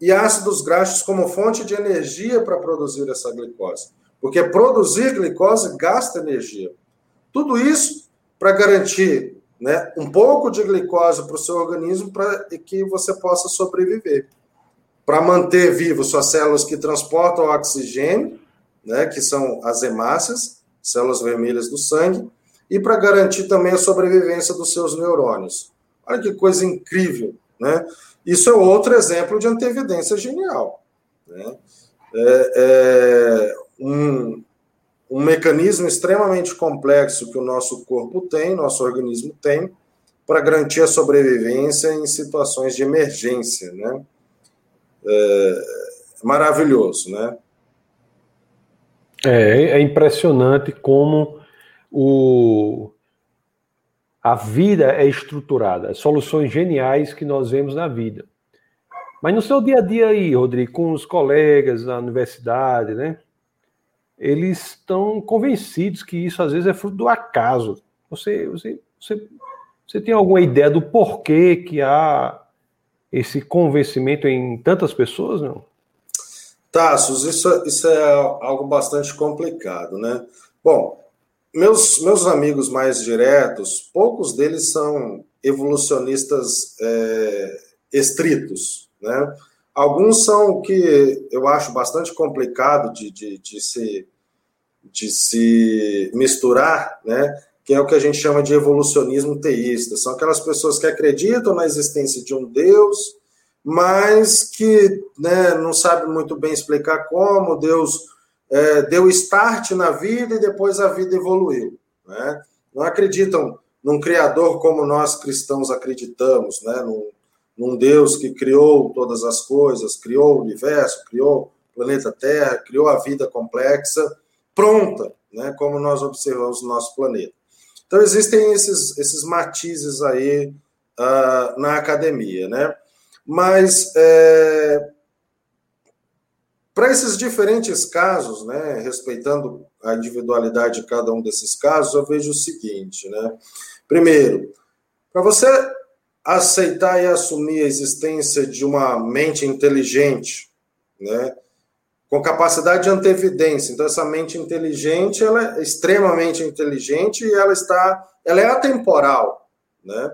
e ácidos graxos como fonte de energia para produzir essa glicose. Porque produzir glicose gasta energia. Tudo isso para garantir né, um pouco de glicose para o seu organismo para que você possa sobreviver. Para manter vivo suas células que transportam oxigênio, né, que são as hemácias, células vermelhas do sangue, e para garantir também a sobrevivência dos seus neurônios. Olha que coisa incrível, né? Isso é outro exemplo de antevidência genial. Né? É, é, um, um mecanismo extremamente complexo que o nosso corpo tem, nosso organismo tem, para garantir a sobrevivência em situações de emergência, né? É, maravilhoso, né?
É, é impressionante como o, a vida é estruturada, soluções geniais que nós vemos na vida. Mas no seu dia a dia aí, Rodrigo, com os colegas na universidade, né? Eles estão convencidos que isso às vezes é fruto do acaso. Você, você, você, você tem alguma ideia do porquê que há esse convencimento em tantas pessoas, não?
Tassos, isso, isso é algo bastante complicado, né? Bom, meus, meus amigos mais diretos, poucos deles são evolucionistas é, estritos, né? Alguns são o que eu acho bastante complicado de, de, de, se, de se misturar, né? que é o que a gente chama de evolucionismo teísta. São aquelas pessoas que acreditam na existência de um Deus, mas que né, não sabem muito bem explicar como Deus é, deu start na vida e depois a vida evoluiu. Né? Não acreditam num Criador como nós cristãos acreditamos, né? num, num Deus que criou todas as coisas, criou o universo, criou o planeta Terra, criou a vida complexa, pronta, né? como nós observamos no nosso planeta. Então, existem esses, esses matizes aí uh, na academia, né? Mas é, para esses diferentes casos, né, respeitando a individualidade de cada um desses casos, eu vejo o seguinte, né? Primeiro, para você aceitar e assumir a existência de uma mente inteligente, né, com capacidade de antevidência. Então essa mente inteligente, ela é extremamente inteligente e ela está, ela é atemporal, né?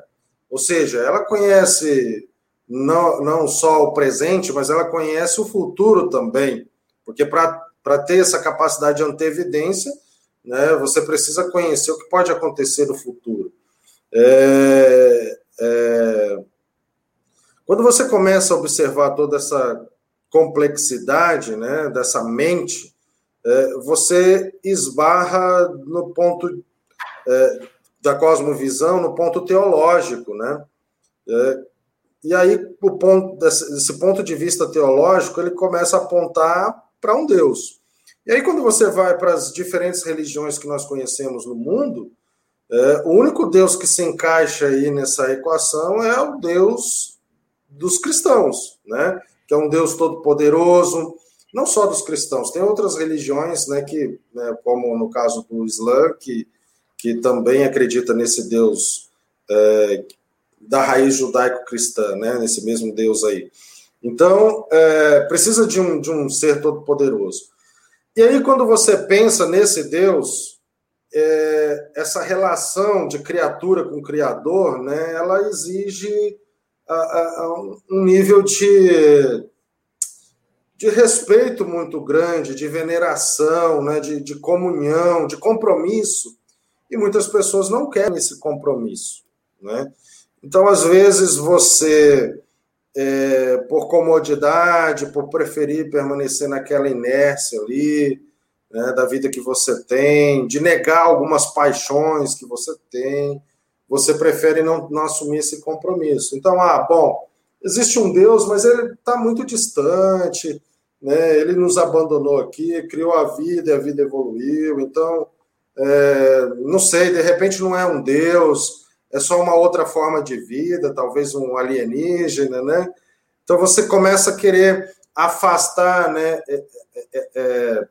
Ou seja, ela conhece não, não só o presente, mas ela conhece o futuro também. Porque para ter essa capacidade de antevidência, né, você precisa conhecer o que pode acontecer no futuro. É, é, quando você começa a observar toda essa complexidade né, dessa mente, é, você esbarra no ponto é, da cosmovisão, no ponto teológico, né? E aí, o ponto, desse, ponto de vista teológico, ele começa a apontar para um Deus. E aí, quando você vai para as diferentes religiões que nós conhecemos no mundo, é, o único Deus que se encaixa aí nessa equação é o Deus dos cristãos, né? Que é um Deus todo-poderoso, não só dos cristãos, tem outras religiões, né? Que, né, como no caso do Islã, que, que também acredita nesse Deus é, da raiz judaico-cristã, né, nesse mesmo Deus aí. Então, é, precisa de um, de um ser todo-poderoso. E aí, quando você pensa nesse Deus, é, essa relação de criatura com criador, né, ela exige a, a, um nível de, de respeito muito grande, de veneração, né, de, de comunhão, de compromisso. E muitas pessoas não querem esse compromisso. Né? Então, às vezes, você, é, por comodidade, por preferir permanecer naquela inércia ali, né, da vida que você tem, de negar algumas paixões que você tem, você prefere não, não assumir esse compromisso. Então, ah, bom, existe um Deus, mas ele está muito distante, né, ele nos abandonou aqui, criou a vida e a vida evoluiu, então, é, não sei, de repente não é um Deus é só uma outra forma de vida, talvez um alienígena, né? Então você começa a querer afastar, né? É, é, é, é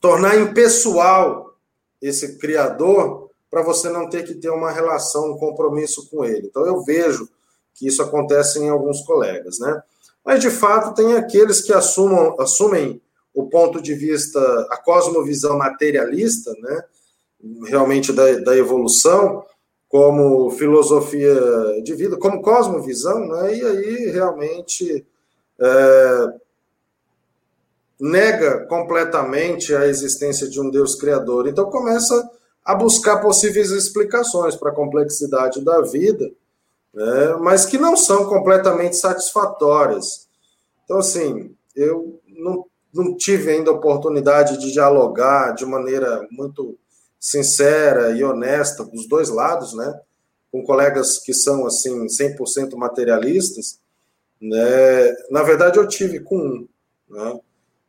tornar impessoal esse criador para você não ter que ter uma relação, um compromisso com ele. Então eu vejo que isso acontece em alguns colegas, né? Mas de fato tem aqueles que assumam, assumem o ponto de vista, a cosmovisão materialista, né? Realmente da, da evolução, como filosofia de vida, como cosmovisão, né? e aí realmente é, nega completamente a existência de um Deus criador. Então começa a buscar possíveis explicações para a complexidade da vida, né? mas que não são completamente satisfatórias. Então, assim, eu não, não tive ainda oportunidade de dialogar de maneira muito sincera e honesta dos dois lados, né? Com colegas que são assim 100% materialistas, né? Na verdade eu tive com um, Né?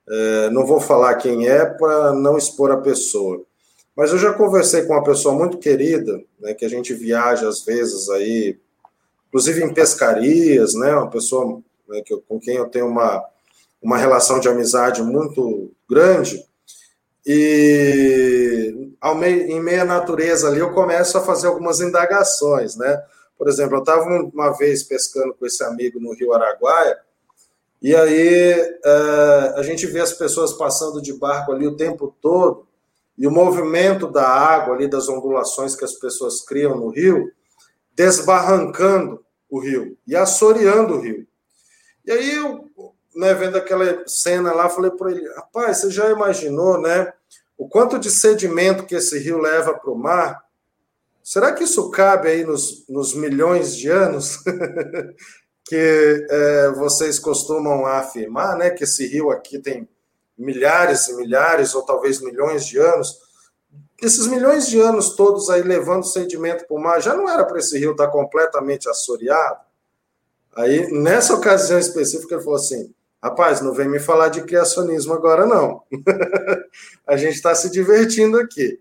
É, não vou falar quem é para não expor a pessoa. Mas eu já conversei com uma pessoa muito querida, né, que a gente viaja às vezes aí, inclusive em pescarias, né, uma pessoa né, que eu, com quem eu tenho uma, uma relação de amizade muito grande. E meio, em meia natureza ali eu começo a fazer algumas indagações, né? Por exemplo, eu estava uma vez pescando com esse amigo no Rio Araguaia, e aí é, a gente vê as pessoas passando de barco ali o tempo todo, e o movimento da água ali, das ondulações que as pessoas criam no rio, desbarrancando o rio e assoreando o rio. E aí eu, né, vendo aquela cena lá, falei para ele, rapaz, você já imaginou, né, o quanto de sedimento que esse rio leva para o mar? Será que isso cabe aí nos, nos milhões de anos que é, vocês costumam afirmar, né, que esse rio aqui tem milhares e milhares, ou talvez milhões de anos? Esses milhões de anos todos aí levando sedimento para o mar, já não era para esse rio estar completamente assoreado? Aí, nessa ocasião específica, ele falou assim: rapaz, não vem me falar de criacionismo agora, não. a gente está se divertindo aqui.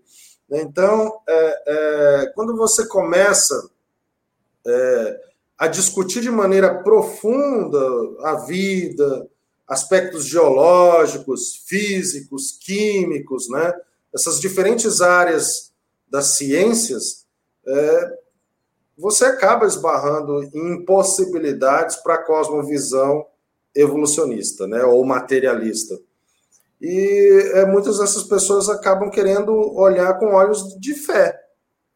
Então, é, é, quando você começa é, a discutir de maneira profunda a vida, aspectos geológicos, físicos, químicos, né? essas diferentes áreas das ciências, é, você acaba esbarrando em impossibilidades para a cosmovisão evolucionista, né, ou materialista. E é, muitas dessas pessoas acabam querendo olhar com olhos de fé,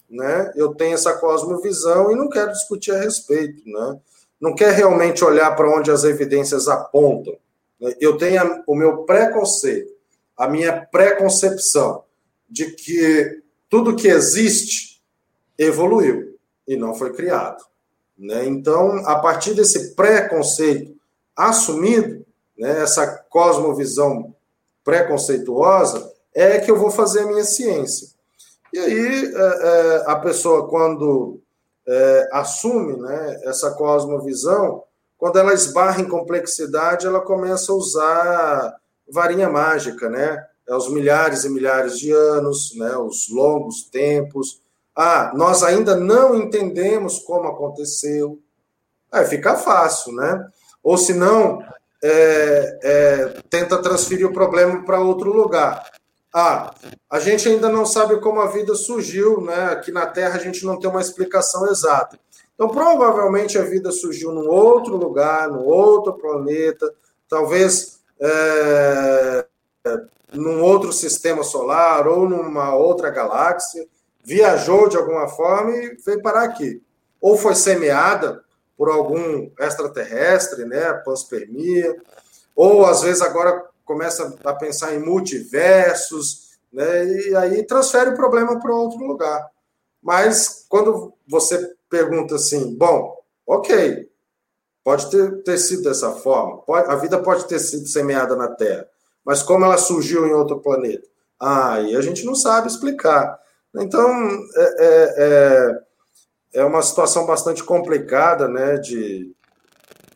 né? Eu tenho essa cosmovisão e não quero discutir a respeito, né? Não quer realmente olhar para onde as evidências apontam. Né? Eu tenho o meu preconceito, a minha preconcepção de que tudo que existe evoluiu e não foi criado. Né? Então, a partir desse preconceito assumido, né, essa cosmovisão preconceituosa, é que eu vou fazer a minha ciência. E aí, é, é, a pessoa, quando é, assume né, essa cosmovisão, quando ela esbarra em complexidade, ela começa a usar varinha mágica, né? É os milhares e milhares de anos, né? os longos tempos, ah, nós ainda não entendemos como aconteceu. Aí fica fácil, né? Ou se não, é, é, tenta transferir o problema para outro lugar. Ah, a gente ainda não sabe como a vida surgiu, né? Aqui na Terra a gente não tem uma explicação exata. Então, provavelmente a vida surgiu num outro lugar, num outro planeta, talvez é, num outro sistema solar ou numa outra galáxia viajou de alguma forma e veio parar aqui. Ou foi semeada por algum extraterrestre, né, panspermia, ou às vezes agora começa a pensar em multiversos, né, e aí transfere o problema para outro lugar. Mas quando você pergunta assim, bom, ok, pode ter, ter sido dessa forma, pode, a vida pode ter sido semeada na Terra, mas como ela surgiu em outro planeta? Ah, a gente não sabe explicar. Então, é, é, é, é uma situação bastante complicada né, de,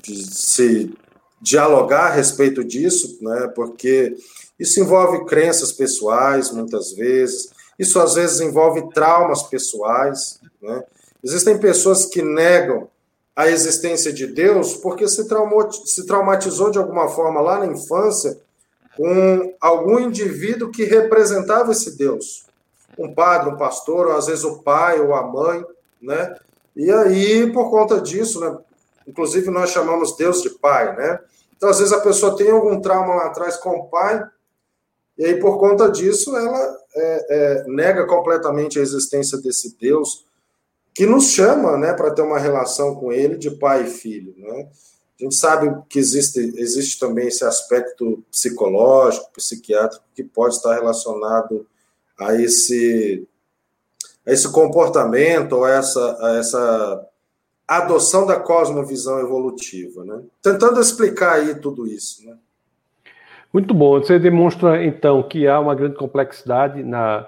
de se dialogar a respeito disso, né, porque isso envolve crenças pessoais, muitas vezes, isso às vezes envolve traumas pessoais. Né? Existem pessoas que negam a existência de Deus porque se, traumou, se traumatizou de alguma forma lá na infância com algum indivíduo que representava esse Deus um padre, um pastor, ou às vezes o pai ou a mãe, né? E aí, por conta disso, né? Inclusive, nós chamamos Deus de pai, né? Então, às vezes, a pessoa tem algum trauma lá atrás com o pai, e aí, por conta disso, ela é, é, nega completamente a existência desse Deus que nos chama, né, para ter uma relação com ele de pai e filho, né? A gente sabe que existe, existe também esse aspecto psicológico, psiquiátrico, que pode estar relacionado a esse, esse comportamento, a essa, essa adoção da cosmovisão evolutiva, né? Tentando explicar aí tudo isso, né?
Muito bom. Você demonstra então que há uma grande complexidade na,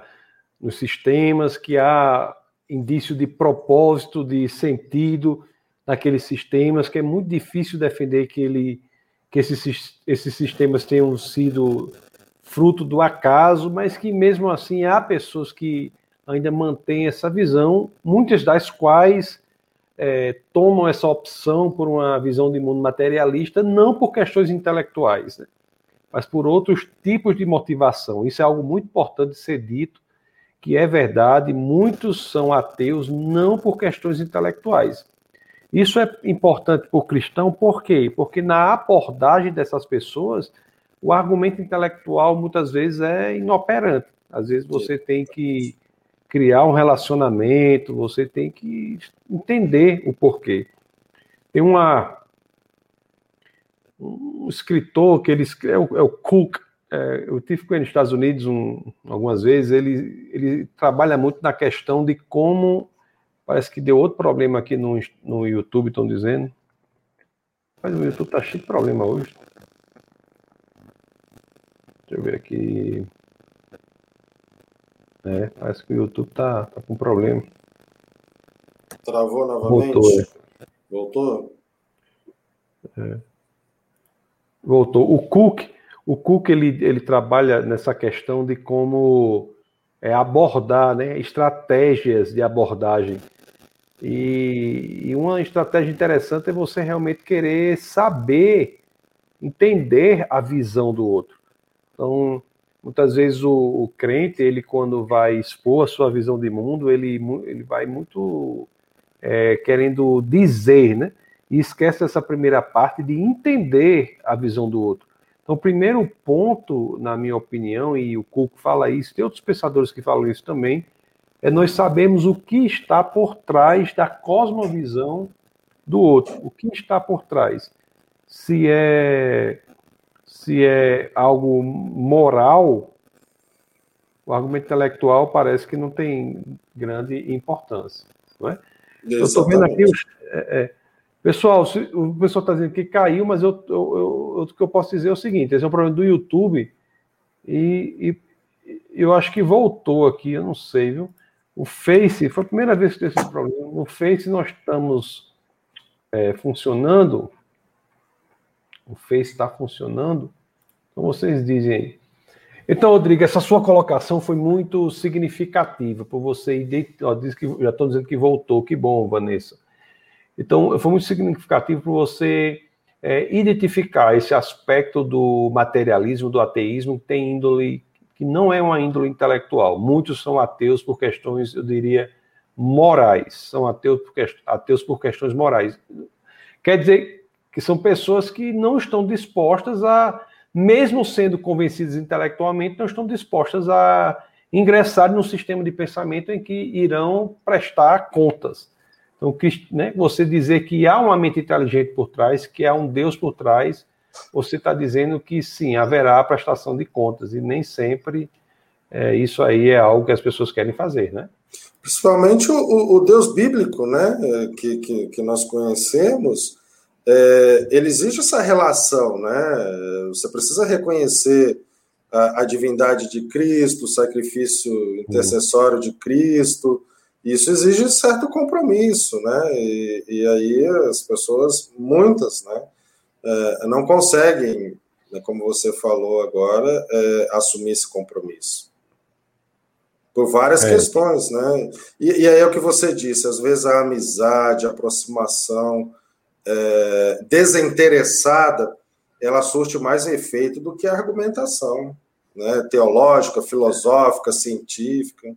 nos sistemas, que há indício de propósito, de sentido naqueles sistemas, que é muito difícil defender que ele que esses, esses sistemas tenham sido fruto do acaso, mas que mesmo assim há pessoas que ainda mantêm essa visão, muitas das quais é, tomam essa opção por uma visão de mundo materialista, não por questões intelectuais, né? mas por outros tipos de motivação. Isso é algo muito importante de ser dito, que é verdade, muitos são ateus não por questões intelectuais. Isso é importante para o cristão, por quê? Porque na abordagem dessas pessoas, o argumento intelectual muitas vezes é inoperante. Às vezes você tem que criar um relacionamento, você tem que entender o porquê. Tem uma um escritor que ele é o, é o Cook, é, eu tive com ele nos Estados Unidos um, algumas vezes, ele, ele trabalha muito na questão de como, parece que deu outro problema aqui no, no YouTube, estão dizendo, mas o YouTube está cheio de problema hoje. Deixa eu ver aqui. É, parece que o YouTube tá, tá com problema.
Travou novamente? Voltou. É. Voltou?
É. Voltou. O Cook, o Cook ele, ele trabalha nessa questão de como é, abordar, né, estratégias de abordagem. E, e uma estratégia interessante é você realmente querer saber, entender a visão do outro. Então, muitas vezes o, o, crente, ele quando vai expor a sua visão de mundo, ele, ele vai muito é, querendo dizer, né? E esquece essa primeira parte de entender a visão do outro. Então, o primeiro ponto, na minha opinião, e o Cuco fala isso, tem outros pensadores que falam isso também, é nós sabemos o que está por trás da cosmovisão do outro. O que está por trás? Se é se é algo moral, o argumento intelectual parece que não tem grande importância. Não é? Eu estou vendo aqui. É, é, pessoal, o pessoal está dizendo que caiu, mas eu, eu, eu, o que eu posso dizer é o seguinte: esse é um problema do YouTube e, e eu acho que voltou aqui, eu não sei, viu? O Face, foi a primeira vez que teve esse problema. No Face nós estamos é, funcionando, o Face está funcionando, como vocês dizem Então, Rodrigo, essa sua colocação foi muito significativa por você. Ó, diz que já estou dizendo que voltou, que bom, Vanessa. Então, foi muito significativo para você é, identificar esse aspecto do materialismo, do ateísmo, que tem índole, que não é uma índole intelectual. Muitos são ateus por questões, eu diria, morais. São ateus por, ateus por questões morais. Quer dizer que são pessoas que não estão dispostas a mesmo sendo convencidas intelectualmente, não estão dispostas a ingressar num sistema de pensamento em que irão prestar contas. Então, né, você dizer que há uma mente inteligente por trás, que há um Deus por trás, você está dizendo que sim, haverá prestação de contas, e nem sempre é, isso aí é algo que as pessoas querem fazer, né?
Principalmente o, o Deus bíblico, né, é, que, que, que nós conhecemos, é, ele exige essa relação, né? Você precisa reconhecer a, a divindade de Cristo, o sacrifício intercessório de Cristo. Isso exige certo compromisso, né? E, e aí as pessoas, muitas, né, é, não conseguem, né, como você falou agora, é, assumir esse compromisso por várias é. questões, né? E, e, aí é o que você disse, às vezes a amizade, a aproximação, é, desinteressada, ela surte mais efeito do que a argumentação né, teológica, filosófica, científica.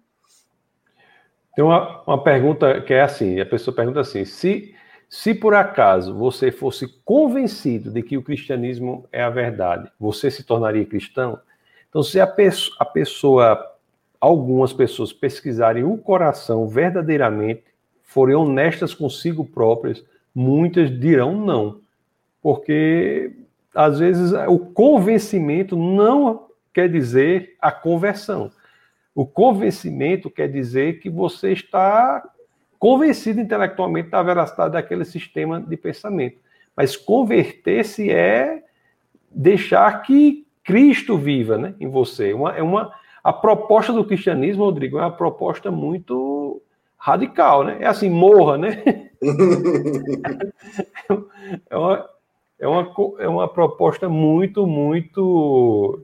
Tem uma, uma pergunta que é assim: a pessoa pergunta assim, se, se por acaso você fosse convencido de que o cristianismo é a verdade, você se tornaria cristão? Então, se a, pessoa, a pessoa algumas pessoas pesquisarem o coração verdadeiramente, forem honestas consigo próprias, muitas dirão não, porque às vezes o convencimento não quer dizer a conversão. O convencimento quer dizer que você está convencido intelectualmente da veracidade daquele sistema de pensamento. Mas converter-se é deixar que Cristo viva né, em você. Uma, é uma, a proposta do cristianismo, Rodrigo, é uma proposta muito radical, né? É assim, morra, né? é, uma, é uma, é uma proposta muito, muito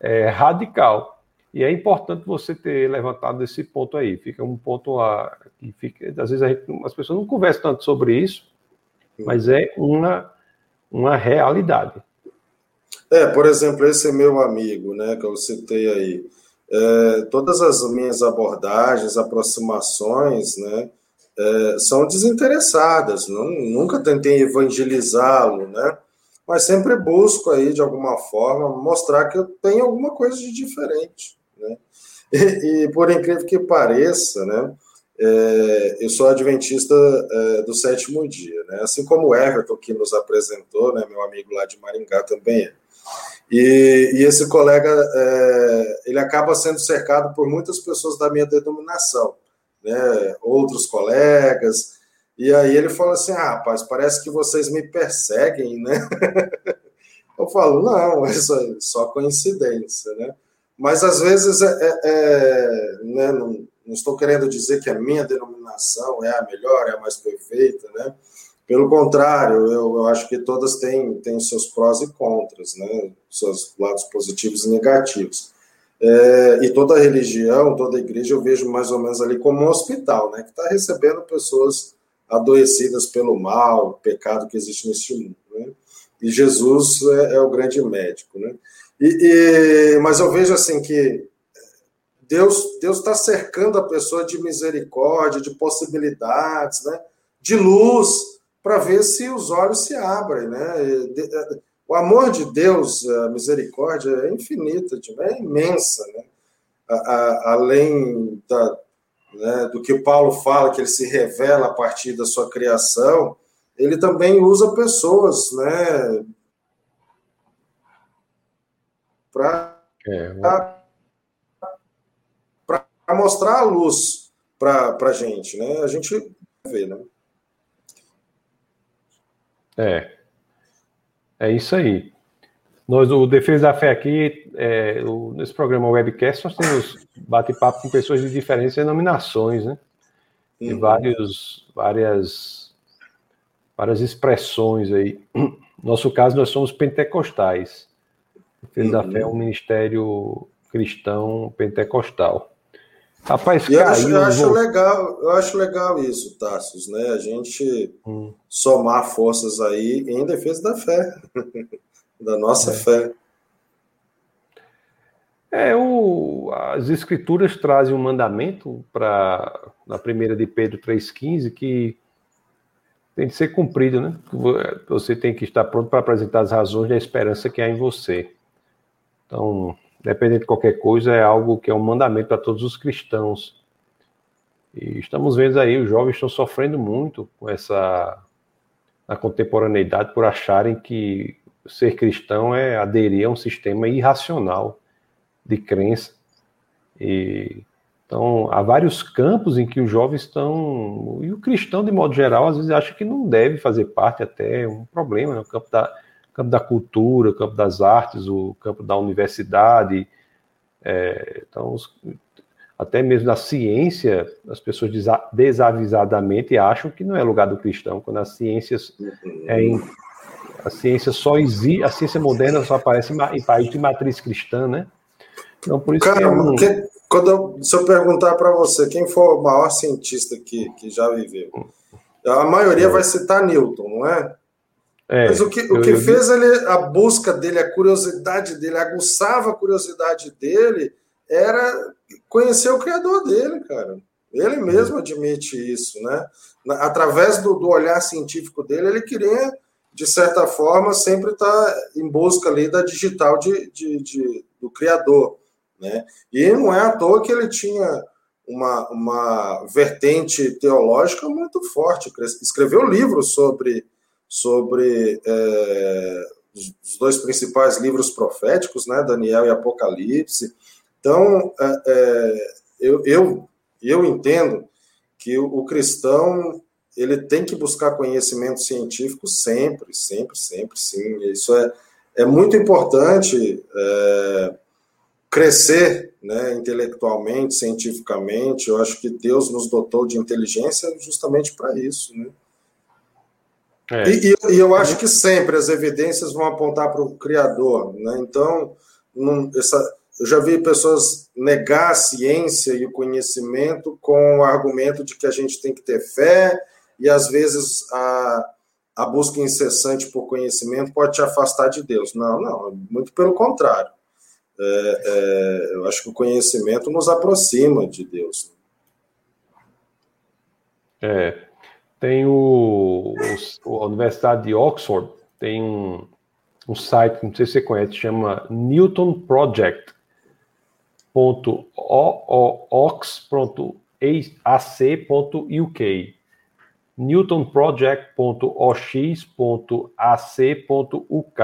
é, radical. E é importante você ter levantado esse ponto aí. Fica um ponto a, que fica, às vezes gente, as pessoas não conversam tanto sobre isso, mas é uma, uma realidade.
É, por exemplo, esse meu amigo, né, que eu citei aí, é, todas as minhas abordagens, aproximações, né, é, são desinteressadas. Não, nunca tentei evangelizá-lo, né, mas sempre busco aí de alguma forma mostrar que eu tenho alguma coisa de diferente, né. E, e por incrível que pareça, né, é, eu sou adventista é, do sétimo dia, né? Assim como o Everton que nos apresentou, né? Meu amigo lá de Maringá também é. E, e esse colega, é, ele acaba sendo cercado por muitas pessoas da minha denominação, né? Outros colegas. E aí ele fala assim, ah, rapaz, parece que vocês me perseguem, né? Eu falo, não, é só, só coincidência, né? Mas às vezes é, é, é né, não, não estou querendo dizer que a minha denominação é a melhor, é a mais perfeita, né? Pelo contrário, eu, eu acho que todas têm, têm seus prós e contras, né? Seus lados positivos e negativos. É, e toda religião, toda igreja, eu vejo mais ou menos ali como um hospital, né? Que está recebendo pessoas adoecidas pelo mal, pecado que existe neste mundo, né? E Jesus é, é o grande médico, né? E, e, mas eu vejo assim que Deus Deus está cercando a pessoa de misericórdia, de possibilidades, né? De luz para ver se os olhos se abrem, né? O amor de Deus, a misericórdia é infinita, é imensa, né? A, a, além da, né, do que Paulo fala, que ele se revela a partir da sua criação, ele também usa pessoas, né? Para é, mostrar a luz para a gente, né? A gente vê, né?
É. É isso aí. Nós, o Defesa da Fé aqui, é, o, nesse programa webcast, nós temos bate-papo com pessoas de diferentes denominações, né? De uhum. vários, várias, várias expressões aí. No nosso caso, nós somos pentecostais. Defesa uhum. da Fé é um ministério cristão pentecostal.
Rapaz, eu acho, eu acho legal, eu acho legal isso, Tarsus, né? A gente hum. somar forças aí em defesa da fé, da nossa é. fé.
É, o, as escrituras trazem um mandamento para na primeira de Pedro 3,15 que tem de ser cumprido, né? Você tem que estar pronto para apresentar as razões da esperança que há em você. Então, dependendo de qualquer coisa, é algo que é um mandamento para todos os cristãos. E estamos vendo aí, os jovens estão sofrendo muito com essa na contemporaneidade por acharem que ser cristão é aderir a um sistema irracional de crença. E, então, há vários campos em que os jovens estão. E o cristão, de modo geral, às vezes acha que não deve fazer parte, até é um problema, no né? campo da, campo da cultura, o campo das artes, o campo da universidade, é, então, até mesmo da ciência, as pessoas desavisadamente acham que não é lugar do cristão, quando as ciências é em, a ciência só existe, a ciência moderna só aparece em, países de matriz cristã, né?
Então, por isso Cara, que, é um... que quando eu, se eu perguntar para você quem for o maior cientista que, que já viveu, a maioria é. vai citar Newton, não é? É, Mas o que, o que eu, fez ele, a busca dele, a curiosidade dele, aguçava a curiosidade dele, era conhecer o Criador dele, cara. Ele mesmo admite isso, né? Através do, do olhar científico dele, ele queria, de certa forma, sempre estar tá em busca ali da digital de, de, de, do Criador, né? E não é à toa que ele tinha uma, uma vertente teológica muito forte. Escreveu livros sobre sobre é, os dois principais livros proféticos, né, Daniel e Apocalipse. Então, é, é, eu, eu, eu entendo que o, o, cristão ele tem que buscar conhecimento científico sempre, sempre, sempre, sim. Isso é, é muito importante é, crescer né, intelectualmente, cientificamente. Eu acho que Deus nos dotou de inteligência justamente para isso, né? É. E, e, eu acho que sempre as evidências vão apontar para o Criador. Né? Então, não, essa, eu já vi pessoas negar a ciência e o conhecimento com o argumento de que a gente tem que ter fé, e às vezes a, a busca incessante por conhecimento pode te afastar de Deus. Não, não, muito pelo contrário. É, é, eu acho que o conhecimento nos aproxima de Deus.
É, tem o, o, a Universidade de Oxford, tem um, um site, não sei se você conhece, chama Newton Project. .ox.ac.uk newtonproject.ox.ac.uk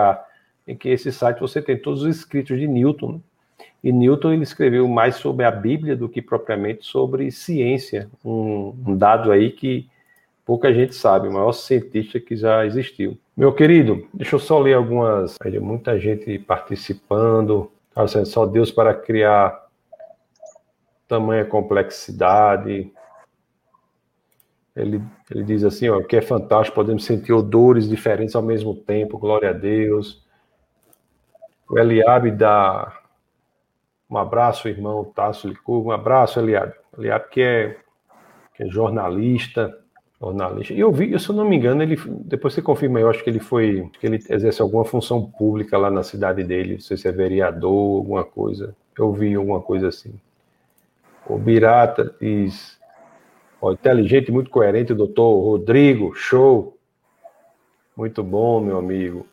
em que esse site você tem todos os escritos de Newton. Né? E Newton ele escreveu mais sobre a Bíblia do que propriamente sobre ciência, um, um dado aí que pouca gente sabe, o maior cientista que já existiu. Meu querido, deixa eu só ler algumas. Muita gente participando. Tá só Deus para criar tamanha complexidade. Ele, ele diz assim, ó, que é fantástico, podemos sentir odores diferentes ao mesmo tempo, glória a Deus. O Eliabe dá um abraço, irmão Tasso Licurgo, um abraço, Eliabe. Eliabe que é, que é jornalista, jornalista. E eu vi, se eu não me engano, ele depois você confirma, eu acho que ele foi, que ele exerce alguma função pública lá na cidade dele, não sei se é vereador, alguma coisa. Eu vi alguma coisa assim. O Birata diz Ó, inteligente, muito coerente, doutor Rodrigo, show. Muito bom, meu amigo.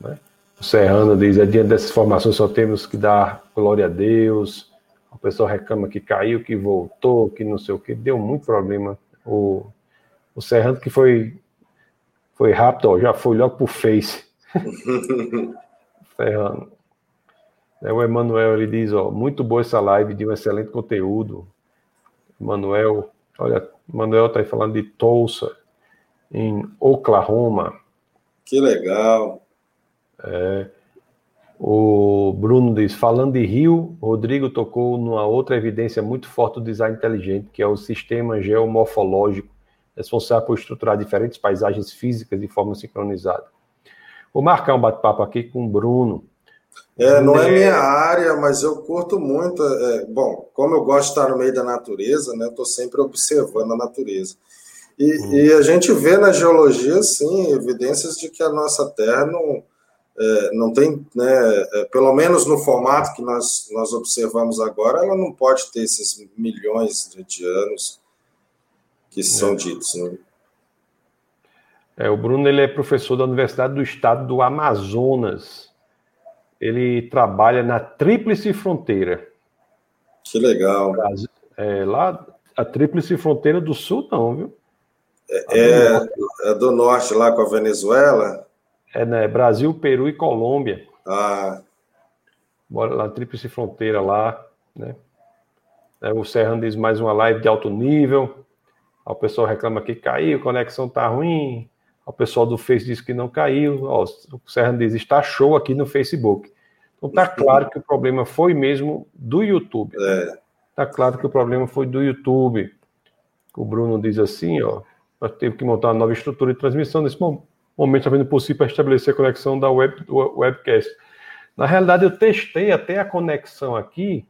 Né? O Serrano diz: é diante dessas informações só temos que dar glória a Deus. O pessoal reclama que caiu, que voltou, que não sei o que. Deu muito problema. O, o Serrano que foi, foi rápido, ó, já foi logo pro Face. Serrano. É, o Emanuel ele diz: ó, muito boa essa live de um excelente conteúdo. Emanuel, Olha, Manuel está aí falando de Tulsa, em Oklahoma.
Que legal.
É, o Bruno diz: falando de Rio, Rodrigo tocou numa outra evidência muito forte do design inteligente, que é o sistema geomorfológico, responsável por estruturar diferentes paisagens físicas de forma sincronizada. Vou marcar um bate-papo aqui com o Bruno
é, não é minha área, mas eu curto muito. É, bom, como eu gosto de estar no meio da natureza, né, estou sempre observando a natureza. E, hum. e, a gente vê na geologia, sim, evidências de que a nossa Terra não, é, não tem, né, é, pelo menos no formato que nós, nós observamos agora, ela não pode ter esses milhões de anos que são é. ditos. Né?
É, o Bruno ele é professor da Universidade do Estado do Amazonas ele trabalha na Tríplice Fronteira.
Que legal.
É, lá, a Tríplice Fronteira do Sul, não, viu?
É, é, é, do norte, lá com a Venezuela?
É, né? Brasil, Peru e Colômbia.
Ah.
Bora lá, Tríplice Fronteira lá, né? É, o Serrano diz mais uma live de alto nível. O pessoal reclama que caiu, a conexão tá ruim. O pessoal do Face diz que não caiu. Ó, o Serra diz está show aqui no Facebook. Então tá claro que o problema foi mesmo do YouTube. É. Tá claro que o problema foi do YouTube. O Bruno diz assim, ó, nós teve que montar uma nova estrutura de transmissão nesse momento está vendo possível para estabelecer a conexão da web do webcast. Na realidade, eu testei até a conexão aqui,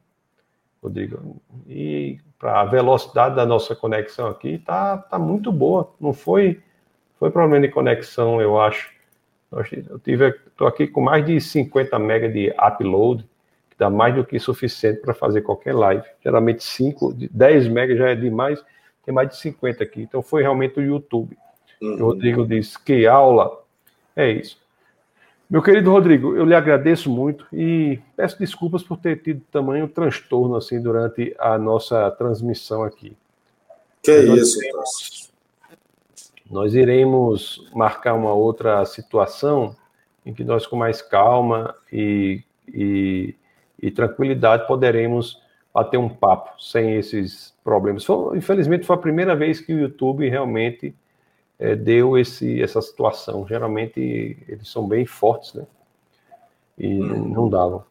Rodrigo, e para a velocidade da nossa conexão aqui tá, tá muito boa. Não foi foi problema de conexão, eu acho. Eu tive, estou aqui com mais de 50 MB de upload, que dá mais do que suficiente para fazer qualquer live. Geralmente 5, 10 MB já é demais, tem mais de 50 aqui. Então foi realmente o YouTube. Uhum. O Rodrigo disse, que aula. É isso. Meu querido Rodrigo, eu lhe agradeço muito e peço desculpas por ter tido tamanho transtorno assim durante a nossa transmissão aqui.
Que é isso, temos...
Nós iremos marcar uma outra situação em que nós, com mais calma e, e, e tranquilidade, poderemos bater um papo sem esses problemas. Foi, infelizmente, foi a primeira vez que o YouTube realmente é, deu esse, essa situação. Geralmente, eles são bem fortes, né? E hum. não davam.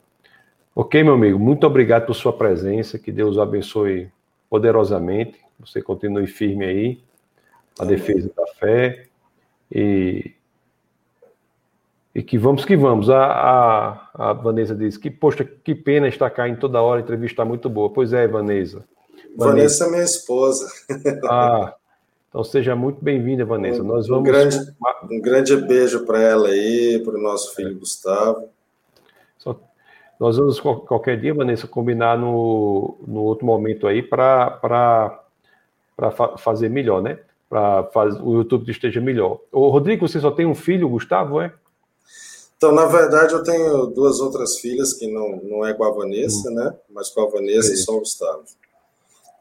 Ok, meu amigo, muito obrigado por sua presença. Que Deus o abençoe poderosamente. Você continue firme aí a defesa da fé. E, e que vamos que vamos. A, a, a Vanessa diz que, poxa, que pena estar caindo toda hora, a entrevista está muito boa. Pois é, Vanessa.
Vanessa, Vanessa é minha esposa.
Ah, então seja muito bem-vinda, Vanessa.
Um,
Nós
vamos... um, grande, um grande beijo para ela aí, para o nosso filho Gustavo.
Só, nós vamos qualquer dia, Vanessa, combinar no, no outro momento aí para fa fazer melhor, né? Para o YouTube esteja melhor. O Rodrigo, você só tem um filho, Gustavo, é?
Então, na verdade, eu tenho duas outras filhas que não, não é com a Vanessa, hum. né? Mas com a Vanessa é. e só o Gustavo.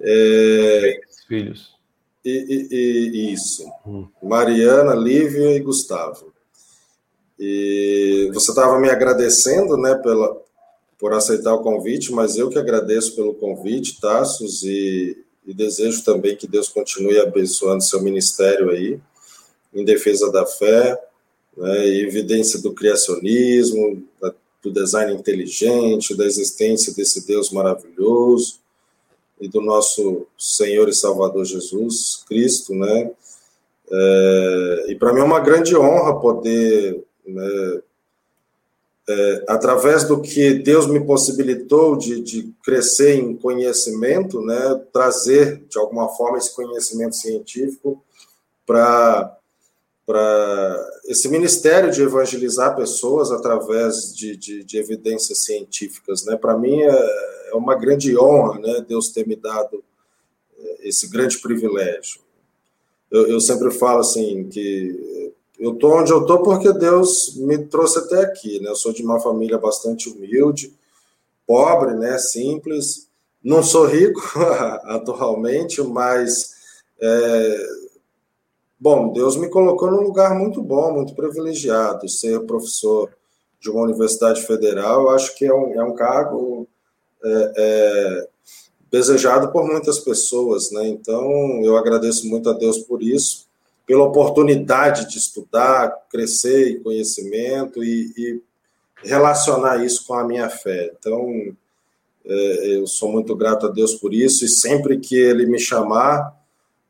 É... Filhos.
E, e, e isso. Mariana, Lívia e Gustavo. E você estava me agradecendo, né, pela, por aceitar o convite, mas eu que agradeço pelo convite, Tassos, e, e desejo também que Deus continue abençoando seu ministério aí, em defesa da fé, né, evidência do criacionismo, do design inteligente, da existência desse Deus maravilhoso, e do nosso Senhor e Salvador Jesus Cristo, né? É, e para mim é uma grande honra poder, né, é, através do que Deus me possibilitou de, de crescer em conhecimento, né, trazer de alguma forma esse conhecimento científico para para esse ministério de evangelizar pessoas através de, de, de evidências científicas, né? Para mim é, é, uma grande honra, né? Deus ter me dado é, esse grande privilégio. Eu, eu sempre falo assim que eu tô onde eu tô porque Deus me trouxe até aqui, né? Eu sou de uma família bastante humilde, pobre, né? Simples. Não sou rico atualmente, mas é, Bom, Deus me colocou num lugar muito bom, muito privilegiado. Ser professor de uma universidade federal, acho que é um, é um cargo é, é, desejado por muitas pessoas, né? Então, eu agradeço muito a Deus por isso, pela oportunidade de estudar, crescer em conhecimento e, e relacionar isso com a minha fé. Então, é, eu sou muito grato a Deus por isso e sempre que Ele me chamar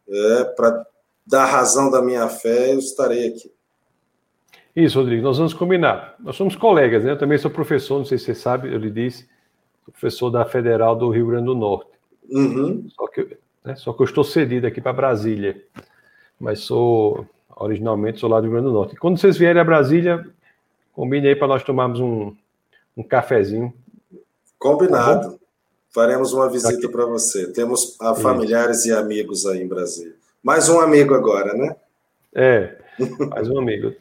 é, para da razão da minha fé, eu estarei aqui.
Isso, Rodrigo, nós vamos combinar. Nós somos colegas, né? Eu também sou professor, não sei se você sabe, eu lhe disse, professor da Federal do Rio Grande do Norte.
Uhum.
Só, que, né, só que eu estou cedido aqui para Brasília, mas sou, originalmente, sou lá do Rio Grande do Norte. E quando vocês vierem a Brasília, combine aí para nós tomarmos um, um cafezinho.
Combinado. Tá Faremos uma visita para você. Temos a familiares e amigos aí em Brasília. Mais um amigo agora, né?
É, mais um amigo.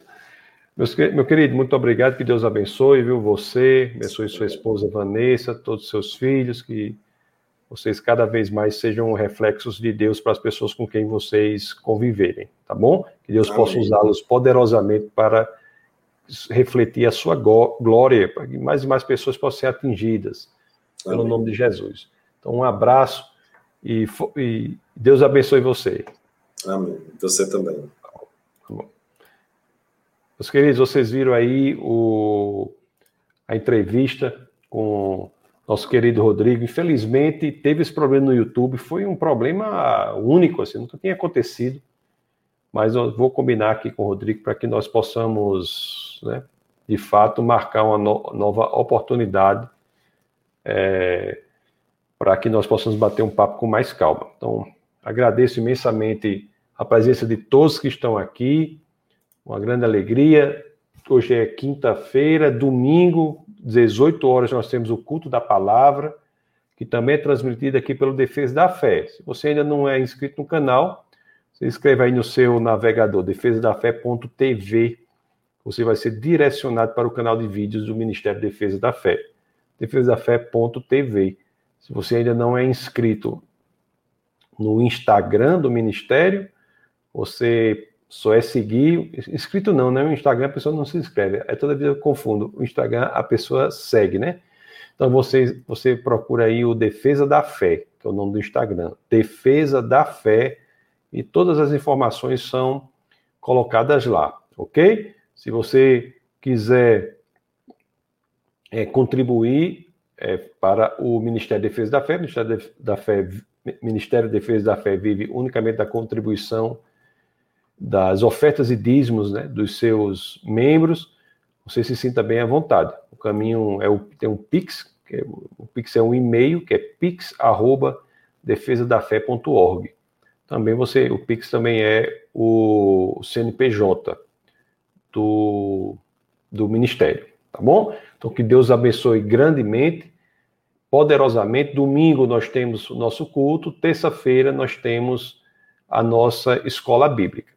meu querido, muito obrigado, que Deus abençoe, viu, você, abençoe sua esposa Vanessa, todos os seus filhos, que vocês cada vez mais sejam reflexos de Deus para as pessoas com quem vocês conviverem, tá bom? Que Deus Amém. possa usá-los poderosamente para refletir a sua glória, para que mais e mais pessoas possam ser atingidas pelo Amém. nome de Jesus. Então, um abraço e, e Deus abençoe você.
Amém. Você também.
Tá Meus queridos, vocês viram aí o, a entrevista com nosso querido Rodrigo. Infelizmente, teve esse problema no YouTube. Foi um problema único, assim, nunca tinha acontecido. Mas eu vou combinar aqui com o Rodrigo para que nós possamos, né, de fato, marcar uma no, nova oportunidade é, para que nós possamos bater um papo com mais calma. Então, agradeço imensamente a presença de todos que estão aqui. Uma grande alegria. Hoje é quinta-feira, domingo, 18 horas, nós temos o culto da palavra, que também é transmitido aqui pelo Defesa da Fé. Se você ainda não é inscrito no canal, você escreve aí no seu navegador, defesadafé.tv. Você vai ser direcionado para o canal de vídeos do Ministério Defesa da Fé. defesadafé.tv. Se você ainda não é inscrito no Instagram do Ministério, você só é seguir. Inscrito não, né? O Instagram a pessoa não se inscreve. É toda vez eu confundo. O Instagram a pessoa segue, né? Então você, você procura aí o Defesa da Fé, que é o nome do Instagram. Defesa da Fé. E todas as informações são colocadas lá, ok? Se você quiser é, contribuir é, para o Ministério da Defesa da Fé, Ministério da Fé, Ministério da Defesa da Fé vive unicamente da contribuição das ofertas e dízimos né, dos seus membros, você se sinta bem à vontade. O caminho é o, tem um Pix, que é, o Pix é um e-mail, que é pix@defesadafé.org. Também você, o Pix também é o CNPJ do, do ministério, tá bom? Então que Deus abençoe grandemente, poderosamente. Domingo nós temos o nosso culto, terça-feira nós temos a nossa escola bíblica.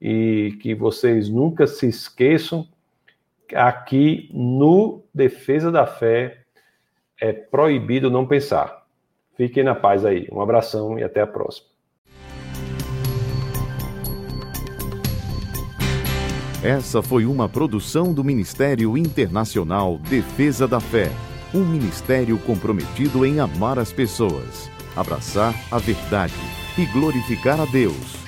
E que vocês nunca se esqueçam aqui no Defesa da Fé é proibido não pensar. Fiquem na paz aí. Um abração e até a próxima.
Essa foi uma produção do Ministério Internacional Defesa da Fé, um ministério comprometido em amar as pessoas, abraçar a verdade e glorificar a Deus.